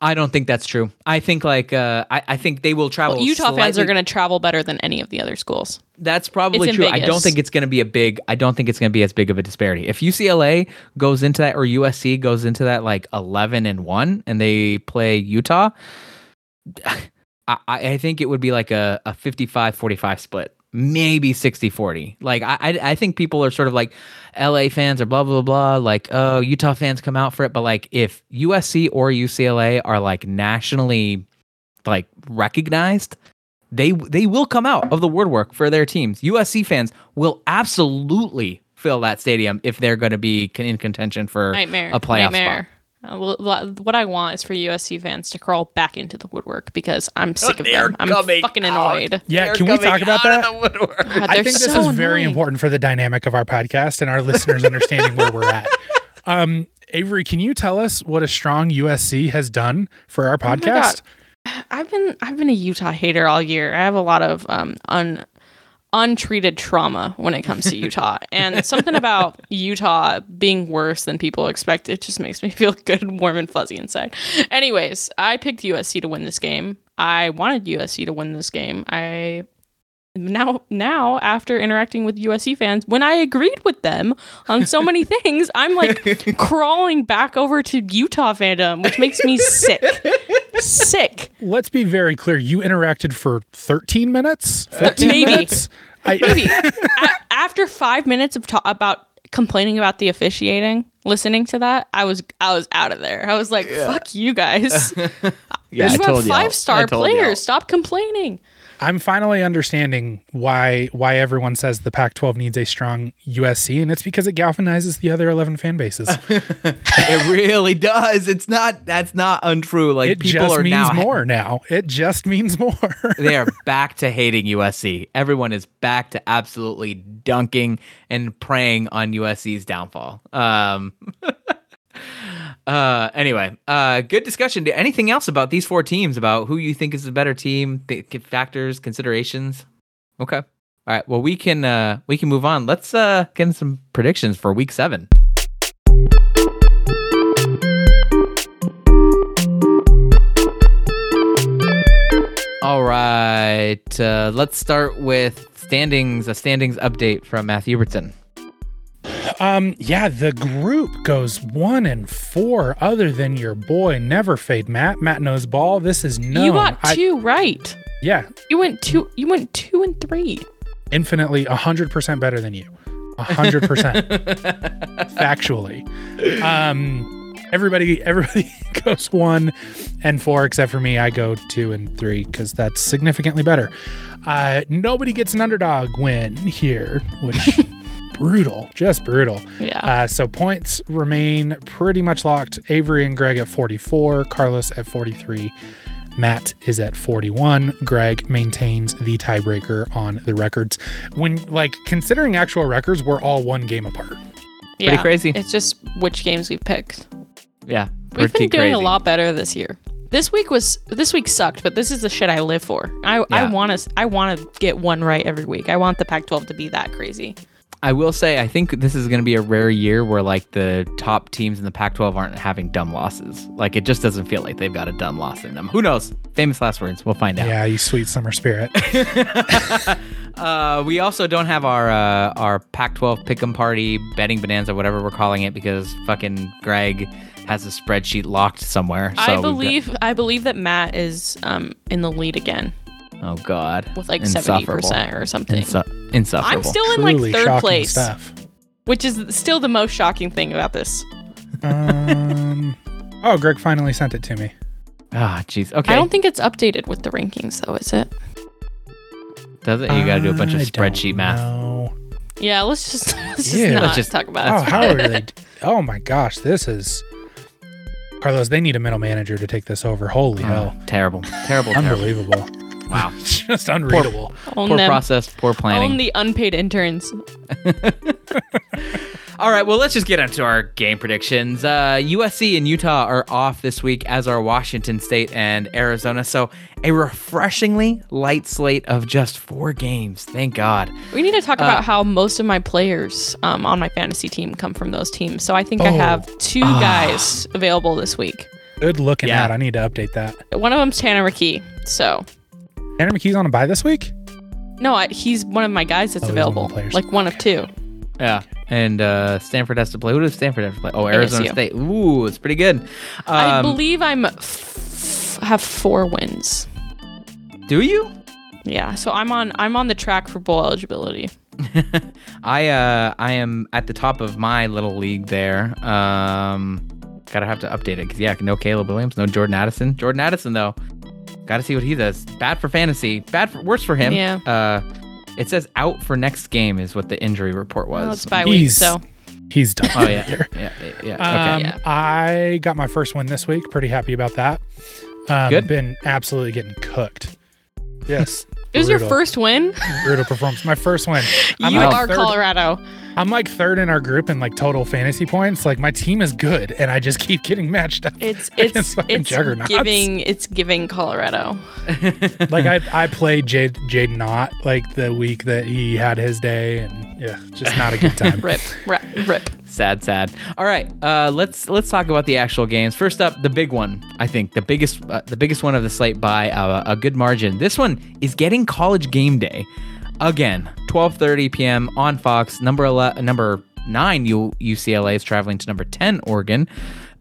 I don't think that's true. I think like uh, I, I think they will travel. Well, Utah fans are going to travel better than any of the other schools. That's probably true. I don't think it's going to be a big. I don't think it's going to be as big of a disparity. If UCLA goes into that or USC goes into that like eleven and one, and they play Utah, I, I think it would be like a, a 55-45 split, maybe 60-40. Like I, I I think people are sort of like LA fans or blah blah blah. Like oh Utah fans come out for it, but like if USC or UCLA are like nationally like recognized they they will come out of the woodwork for their teams. USC fans will absolutely fill that stadium if they're going to be in contention for Nightmare. a playoff Nightmare. Uh, well, what I want is for USC fans to crawl back into the woodwork because I'm sick of them. I'm fucking annoyed. Yeah, can we talk about that? God, I they're think this so is very important for the dynamic of our podcast and our listeners understanding where we're at. Um, Avery, can you tell us what a strong USC has done for our Oh podcast? I've been I've been a Utah hater all year. I have a lot of um un untreated trauma when it comes to Utah. and something about Utah being worse than people expect, it just makes me feel good and warm and fuzzy inside. Anyways, I picked USC to win this game. I wanted USC to win this game. I now now after interacting with USC fans, when I agreed with them on so many things, I'm like crawling back over to Utah fandom, which makes me sick. Sick. Let's be very clear. You interacted for 13 minutes, uh, 14 Maybe. minutes. I, Maybe. A- after five minutes of ta- about complaining about the officiating, listening to that, I was I was out of there. I was like, "Fuck you guys! Yeah, you I have told y'all. Five star told y'all. players. Stop complaining." I'm finally understanding why why everyone says the Pac-12 needs a strong USC, and it's because it galvanizes the other 11 fan bases. It really does. It's not. That's not untrue. Like it people just are means now. more now. It just means more. they are back to hating USC. Everyone is back to absolutely dunking and preying on USC's downfall. Um, uh, anyway, uh, good discussion. Anything else about these four teams? About who you think is the better team? Factors, considerations. Okay. All right. Well, we can uh, we can move on. Let's uh, get some predictions for Week Seven. All right. Uh, let's start with standings. A standings update from Matthew Huberton. Um, yeah, the group goes one and four, other than your boy Never Fade Matt. Matt knows ball. This is known. You got I- two right. yeah, You went two. You went two and three. infinitely a hundred percent better than you. A hundred percent. Factually. Um everybody everybody goes one and four except for me. I go two and three because that's significantly better. Uh nobody gets an underdog win here, which brutal. Just brutal. Yeah. Uh, so points remain pretty much locked. Avery and Greg at 44, Carlos at 43, Matt is at 41. Greg maintains the tiebreaker on the records. When like considering actual records, we're all one game apart. yeah. crazy. It's just which games we picked. Yeah, We've been doing crazy. a lot better this year. This week was this week sucked, but this is the shit I live for. I I want to I want to get one right every week. I want the Pac-12 to be that crazy. I will say, I think this is going to be a rare year where like the top teams in the Pac-12 aren't having dumb losses. Like it just doesn't feel like they've got a dumb loss in them. Who knows? Famous last words. We'll find out. Yeah, you sweet summer spirit. Uh, we also don't have our uh, our Pac-12 pick'em party betting bonanza, whatever we're calling it, because fucking Greg has a spreadsheet locked somewhere. So I we've got- believe I believe that Matt is um in the lead again oh God. with like seventy percent or something. Insu- insufferable. I'm still in like Truly third shocking place, stuff. which is still the most shocking thing about this. Um, oh, Greg finally sent it to me. Ah, jeez. Okay. I don't think it's updated with the rankings though, is it? Does it? You got to do a bunch of I spreadsheet don't math. know. Yeah, let's just let's just Yeah. not Let's just- talk about Oh, it. how are they? Oh my gosh, this is Carlos. They need a middle manager to take this over. Holy Oh, hell, terrible. Terrible. terrible. unbelievable! Wow. just unreadable. Own Poor process. Poor planning. Own the unpaid interns. All right, well, let's just get into our game predictions. Uh, USC and Utah are off this week, as are Washington State and Arizona. So, a refreshingly light slate of just four games. Thank God. We need to talk Uh, about how most of my players um, on my fantasy team come from those teams. So I think I Oh. have two Ah. guys available this week. Good looking Yeah. at. I need to update that. One of them's Tanner McKee. So Tanner McKee's on a bye this week. no, I, he's one of my guys that's Oh, he's one available. Like one of two. Yeah. And uh, Stanford has to play. Who does Stanford have to play? Oh, Arizona ASU. State. Ooh, it's pretty good. I Um, believe I'm f- have four wins. do you? Yeah, so I'm on I'm on the track for bowl eligibility. I uh I am at the top of my little league there. Um gotta have to update it because yeah, no Caleb Williams, no Jordan Addison. Jordan Addison though, gotta see what he does. Bad for fantasy, bad for worse for him. Yeah. Uh, it says out for next game is what the injury report was. Well, it's bye week, so He's done. oh yeah, here. yeah, yeah, yeah. Okay. Um, Yeah. I got my first win this week. Pretty happy about that. Um, Good. Been absolutely getting cooked. Yes. It was your first win. brutal performance. My first win. I'm you like are third- Colorado. I'm like third in our group in like total fantasy points. Like my team is good, and I just keep getting matched up. It's it's it's juggernauts. giving it's giving Colorado. like I I played Jade Jaydn Ott like the week that he had his day, and yeah, just not a good time. Rip, rip, rip. Sad, sad. All right, uh, let's let's talk about the actual games. First up, the big one. I think the biggest uh, the biggest one of the slate by uh, a good margin. This one is getting college game day again. 12:30 p.m. on Fox. Number 11, number nine, UCLA is traveling to number 10, Oregon.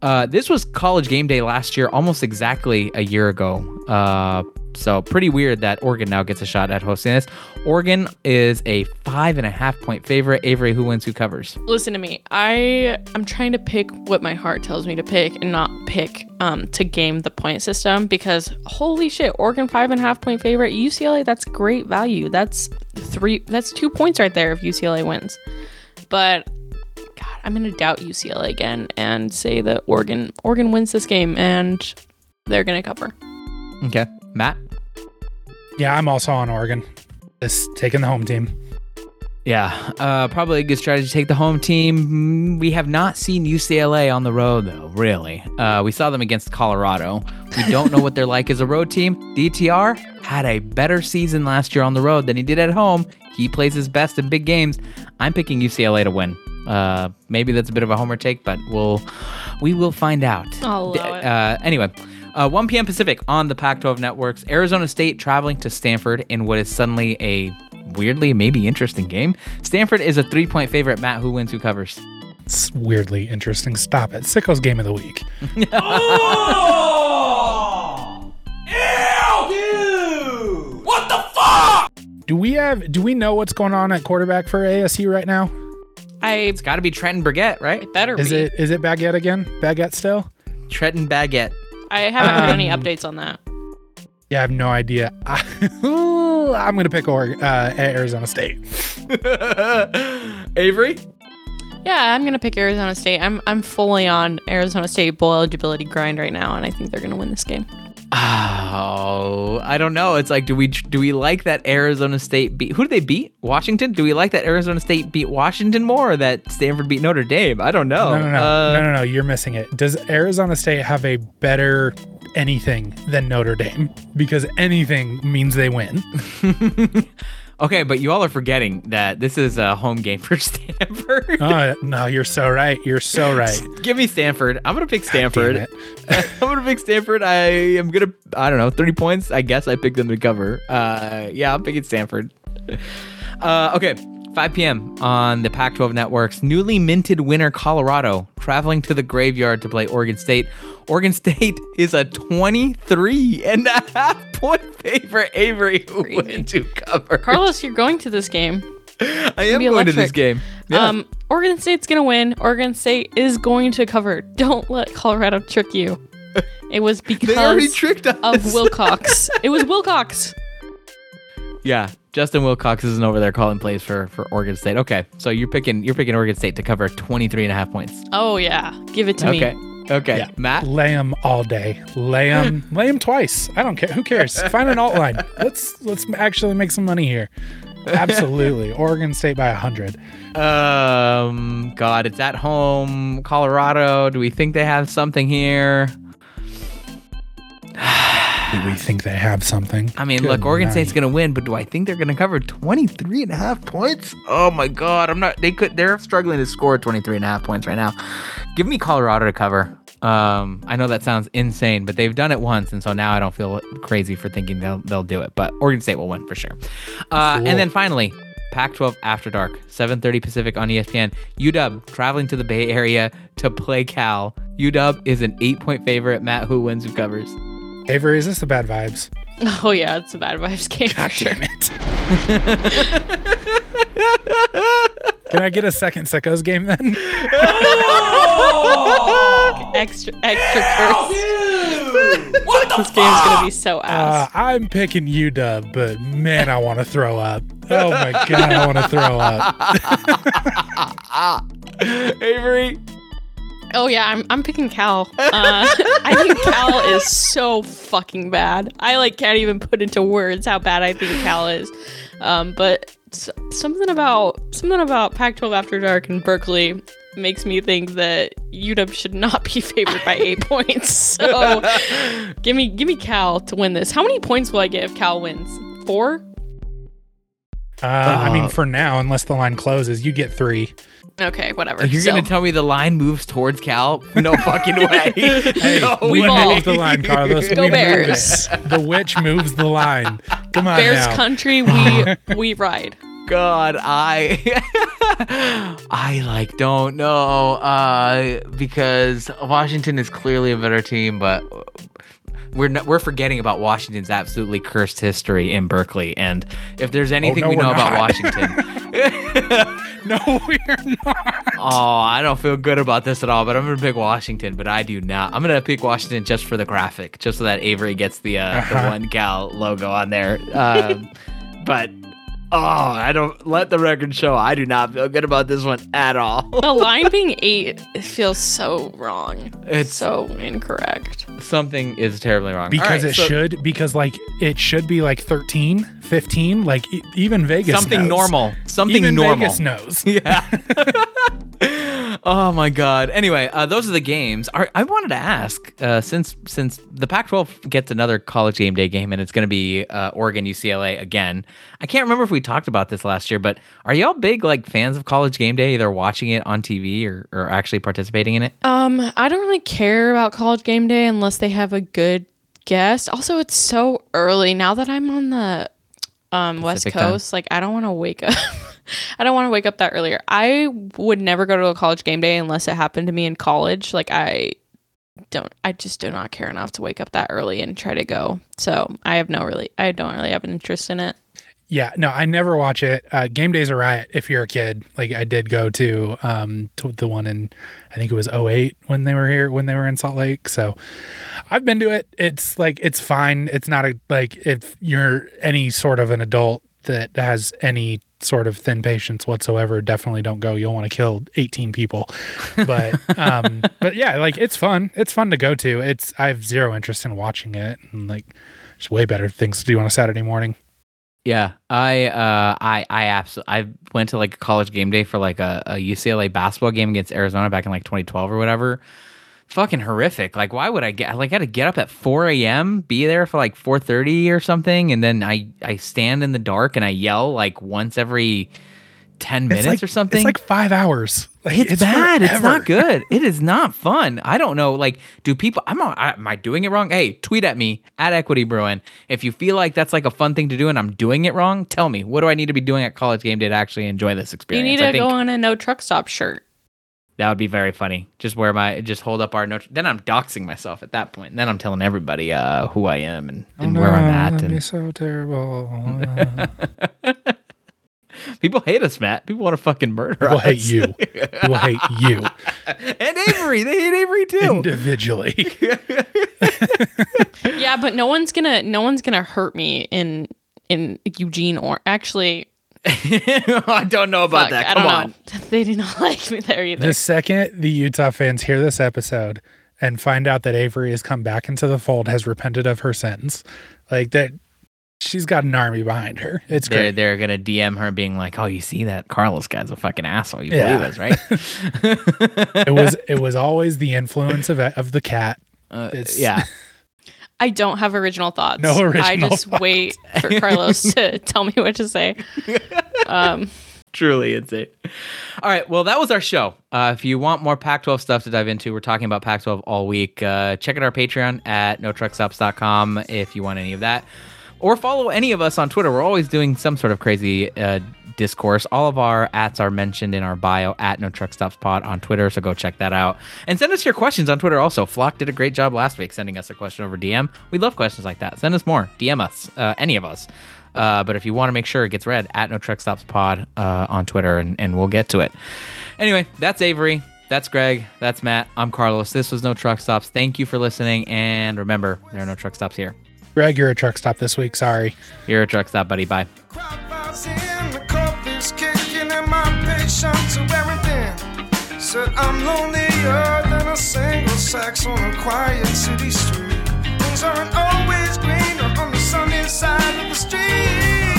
Uh, this was college game day last year, almost exactly a year ago. Uh, So pretty weird that Oregon now gets a shot at hosting this. Oregon is a five and a half point favorite. Avery, who wins? Who covers? Listen to me. I I'm trying to pick what my heart tells me to pick and not pick um to game the point system because holy shit, Oregon five and a half point favorite. UCLA, that's great value. That's three that's two points right there if UCLA wins. But God, I'm gonna doubt UCLA again and say that Oregon Oregon wins this game and they're gonna cover. Okay, Matt. Yeah, I'm also on Oregon. This taking the home team. Yeah, uh, probably a good strategy to take the home team. Mm, We have not seen UCLA on the road, though, really. Uh, we saw them against Colorado. We don't know what they're like as a road team. DTR had a better season last year on the road than he did at home. He plays his best in big games. I'm picking UCLA to win. Uh, maybe that's a bit of a homer take, but we'll we will find out. I'll allow it. Uh, anyway, uh, 1 p.m. Pacific on the Pac-12 networks. Arizona State traveling to Stanford in what is suddenly a weirdly maybe interesting game. Stanford is a three-point favorite. Matt, who wins? Who covers? It's weirdly interesting. Stop it. Sicko's game of the week. What the fuck? Do we have do we know what's going on at quarterback for ASU right now? I It's got to be Trenton Bourguet, right? it better Is be. it is it Bourguet again? Bourguet still? Trenton Bourguet. I haven't heard any Um, updates on that. Yeah, I have no idea. I'm gonna pick or- uh, Arizona State. Avery. Yeah, I'm gonna pick Arizona State. I'm I'm fully on Arizona State bowl eligibility grind right now, and I think they're gonna win this game. Oh, I don't know. It's like, do we do we like that Arizona State beat? Who did they beat? Washington. Do we like that Arizona State beat Washington more, or that Stanford beat Notre Dame? I don't know. No, no, no, Uh, no, no, no. You're missing it. Does Arizona State have a better anything than Notre Dame? Because anything means they win. Okay, but you all are forgetting that this is a home game for Stanford. Oh no, you're so right. You're so right. Give me Stanford. I'm gonna pick Stanford. I'm gonna pick Stanford. I am gonna. I don't know. 30 points. I guess I picked them to cover. Uh, yeah, I'm picking Stanford. Uh, okay. 5 p.m. on the Pac-12 networks. Newly minted winner Colorado traveling to the graveyard to play Oregon State. Oregon State is a 23 and a half point favorite. Avery who Crazy. went to cover. Carlos, you're going to this game. I am going to this game. Yeah. Um, Oregon State's gonna win. Oregon State is going to cover. Don't let Colorado trick you. It was because they already tricked us. of Wilcox. it was Wilcox. Yeah, Justin Wilcox isn't over there calling plays for for Oregon State. Okay, so you're picking you're picking Oregon State to cover 23 and a half points. Oh yeah, give it to Okay. me. Okay. Yeah. Matt. Lay them all day. Lay them. lay them twice. I don't care. Who cares? Find an alt line. Let's let's actually make some money here. Absolutely. Oregon State by hundred. Um god, it's at home, Colorado. Do we think they have something here? Do we think they have something? I mean, Good look, Oregon night. State's going to win, but do I think they're going to cover 23 and a half points? Oh my god, I'm not they could they're struggling to score 23 and a half points right now. Give me Colorado to cover. Um, I know that sounds insane, but they've done it once, and so now I don't feel crazy for thinking they'll they'll do it. But Oregon State will win for sure. Uh, Cool. And then finally, Pac-12 After Dark, 7:30 Pacific on ESPN. UW traveling to the Bay Area to play Cal. UW is an eight-point favorite. Matt, who wins? Who covers? Avery, is this the bad vibes? Oh yeah, it's a bad vibes game for God sure. damn it. Can I get a second Sickos game then? Extra extra curse. this game's gonna be so Uh. I'm picking UW, but man, I want to throw up. Oh my god, I want to throw up. Avery. Oh yeah, I'm I'm picking Cal. Uh, I think Cal is so fucking bad. I like can't even put into words how bad I think Cal is. Um, but s- something about something about Pac-12 After Dark and Berkeley makes me think that UW should not be favored by eight points. So give me give me Cal to win this. How many points will I get if Cal wins? Four? Uh, I mean, Uh, for now, unless the line closes, you get three. Okay, whatever. You're So- gonna tell me the line moves towards Cal? No fucking way. Hey, no we ball. move the line, Carlos. Go we Bears. The witch moves the line. Come on Bears now. country, we we ride. God, I I like don't know uh because Washington is clearly a better team, but we're not, we're forgetting about Washington's absolutely cursed history in Berkeley. And if there's anything no, we know about. Washington, No, we're not. oh, I don't feel good about this at all. But I'm gonna pick Washington, but I do not. I'm gonna pick Washington just for the graphic, just so that Avery gets the uh, the Uh-huh. one gal logo on there. Um, but oh, I don't let the record show. I do not feel good about this one at all. The line being eight feels so wrong. It's- It's so incorrect. Something is terribly wrong. Because right, it so- should, because like it should be like 13, 15, like e- even Vegas. something knows. normal. Something even normal. Vegas knows. Yeah. oh my god. Anyway, uh, those are the games. Are, I wanted to ask uh, since since the Pac-12 gets another college game day game and it's going to be uh, Oregon UCLA again. I can't remember if we talked about this last year, but are y'all big like fans of college game day, either watching it on TV or, or actually participating in it? Um, I don't really care about college game day unless they have a good guest. Also, it's so early now that I'm on the um West Pacific time. Coast. Like, I don't want to wake up. I don't want to wake up that earlier. I would never go to a college game day unless it happened to me in college. Like, I don't. I just do not care enough to wake up that early and try to go. So I have no really. I don't really have an interest in it. Yeah, no, I never watch it. Uh, Game Day's a riot if you're a kid. Like I did go to um to the one in I think it was 08 when they were here when they were in Salt Lake. So I've been to it. It's like it's fine. It's not a like if you're any sort of an adult that has any sort of thin patience whatsoever, definitely don't go. You'll want to kill 18 people. But um but yeah, like it's fun. It's fun to go to. It's I have zero interest in watching it and like there's way better things to do on a Saturday morning. Yeah, I uh I I absolutely I went to like a college game day for like a, a UCLA basketball game against Arizona back in like 2012 or whatever. Fucking horrific. Like, why would I get like I had to get up at 4 a.m. be there for like 4:30 or something, and then I I stand in the dark and I yell like once every 10 minutes like, or something. It's like five hours. Like, It's, bad. It's not good. It is not fun. I don't know. Like, do people? I'm. not- I, am I doing it wrong? Hey, tweet at me at Equity Bruin if you feel like that's like a fun thing to do and I'm doing it wrong. Tell me what do I need to be doing at College Game Day to actually enjoy this experience? You experience? need I to think go on a no truck stop shirt. That would be very funny. Just wear my, just hold up our note. Then I'm doxing myself at that point. And then I'm telling everybody uh, who I am and, and where I'm at. That'd be And so terrible. people hate us, Matt. People want to fucking murder People us. hate you. People hate you and Avery. They hate Avery too. individually. Yeah, but no one's gonna no one's gonna hurt me in in Eugene or actually I don't know about fuck, that. I Come don't on. know. They do not like me there either. the second the Utah fans hear this episode and find out that Avery has come back into the fold, has repented of her sentence, like that, she's got an army behind her. It's They're great. they're gonna DM her being like, "Oh, you see that Carlos guy's a fucking asshole. You Yeah. believe us, right?" It was it was always the influence of of the cat. Uh, It's- yeah. I don't have original thoughts. No original I original just wait for Carlos to tell me what to say. Um, Truly insane. All right. Well, that was our show. Uh, if you want more Pac 12 stuff to dive into, we're talking about Pac 12 all week. Uh, check out our Patreon at notruckstops.com if you want any of that. Or follow any of us on Twitter. We're always doing some sort of crazy uh, discourse. All of our ats are mentioned in our bio at No Truck Stops Pod on Twitter. So go check that out. And send us your questions on Twitter also. Flock did a great job last week sending us a question over DM. We love questions like that. Send us more. DM us, uh, any of us. Uh, but if you want to make sure it gets read, at No Truck Stops Pod uh, on Twitter, and, and we'll get to it. Anyway, that's Avery. That's Greg. That's Matt. I'm Carlos. This was No Truck Stops. Thank you for listening. And remember, there are no truck stops here. Greg, you're a truck stop this week. Sorry. You're a truck stop, buddy. Bye. Patience are wearing. Said I'm lonelier than a single sax on a quiet city street. Things aren't always greener on the sunny side of the street.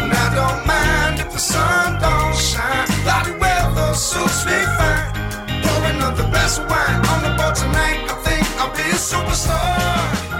And I don't mind if the sun don't shine. Cloudy weather suits me fine. Pouring up the best wine on the boat tonight. I think I'll be a superstar.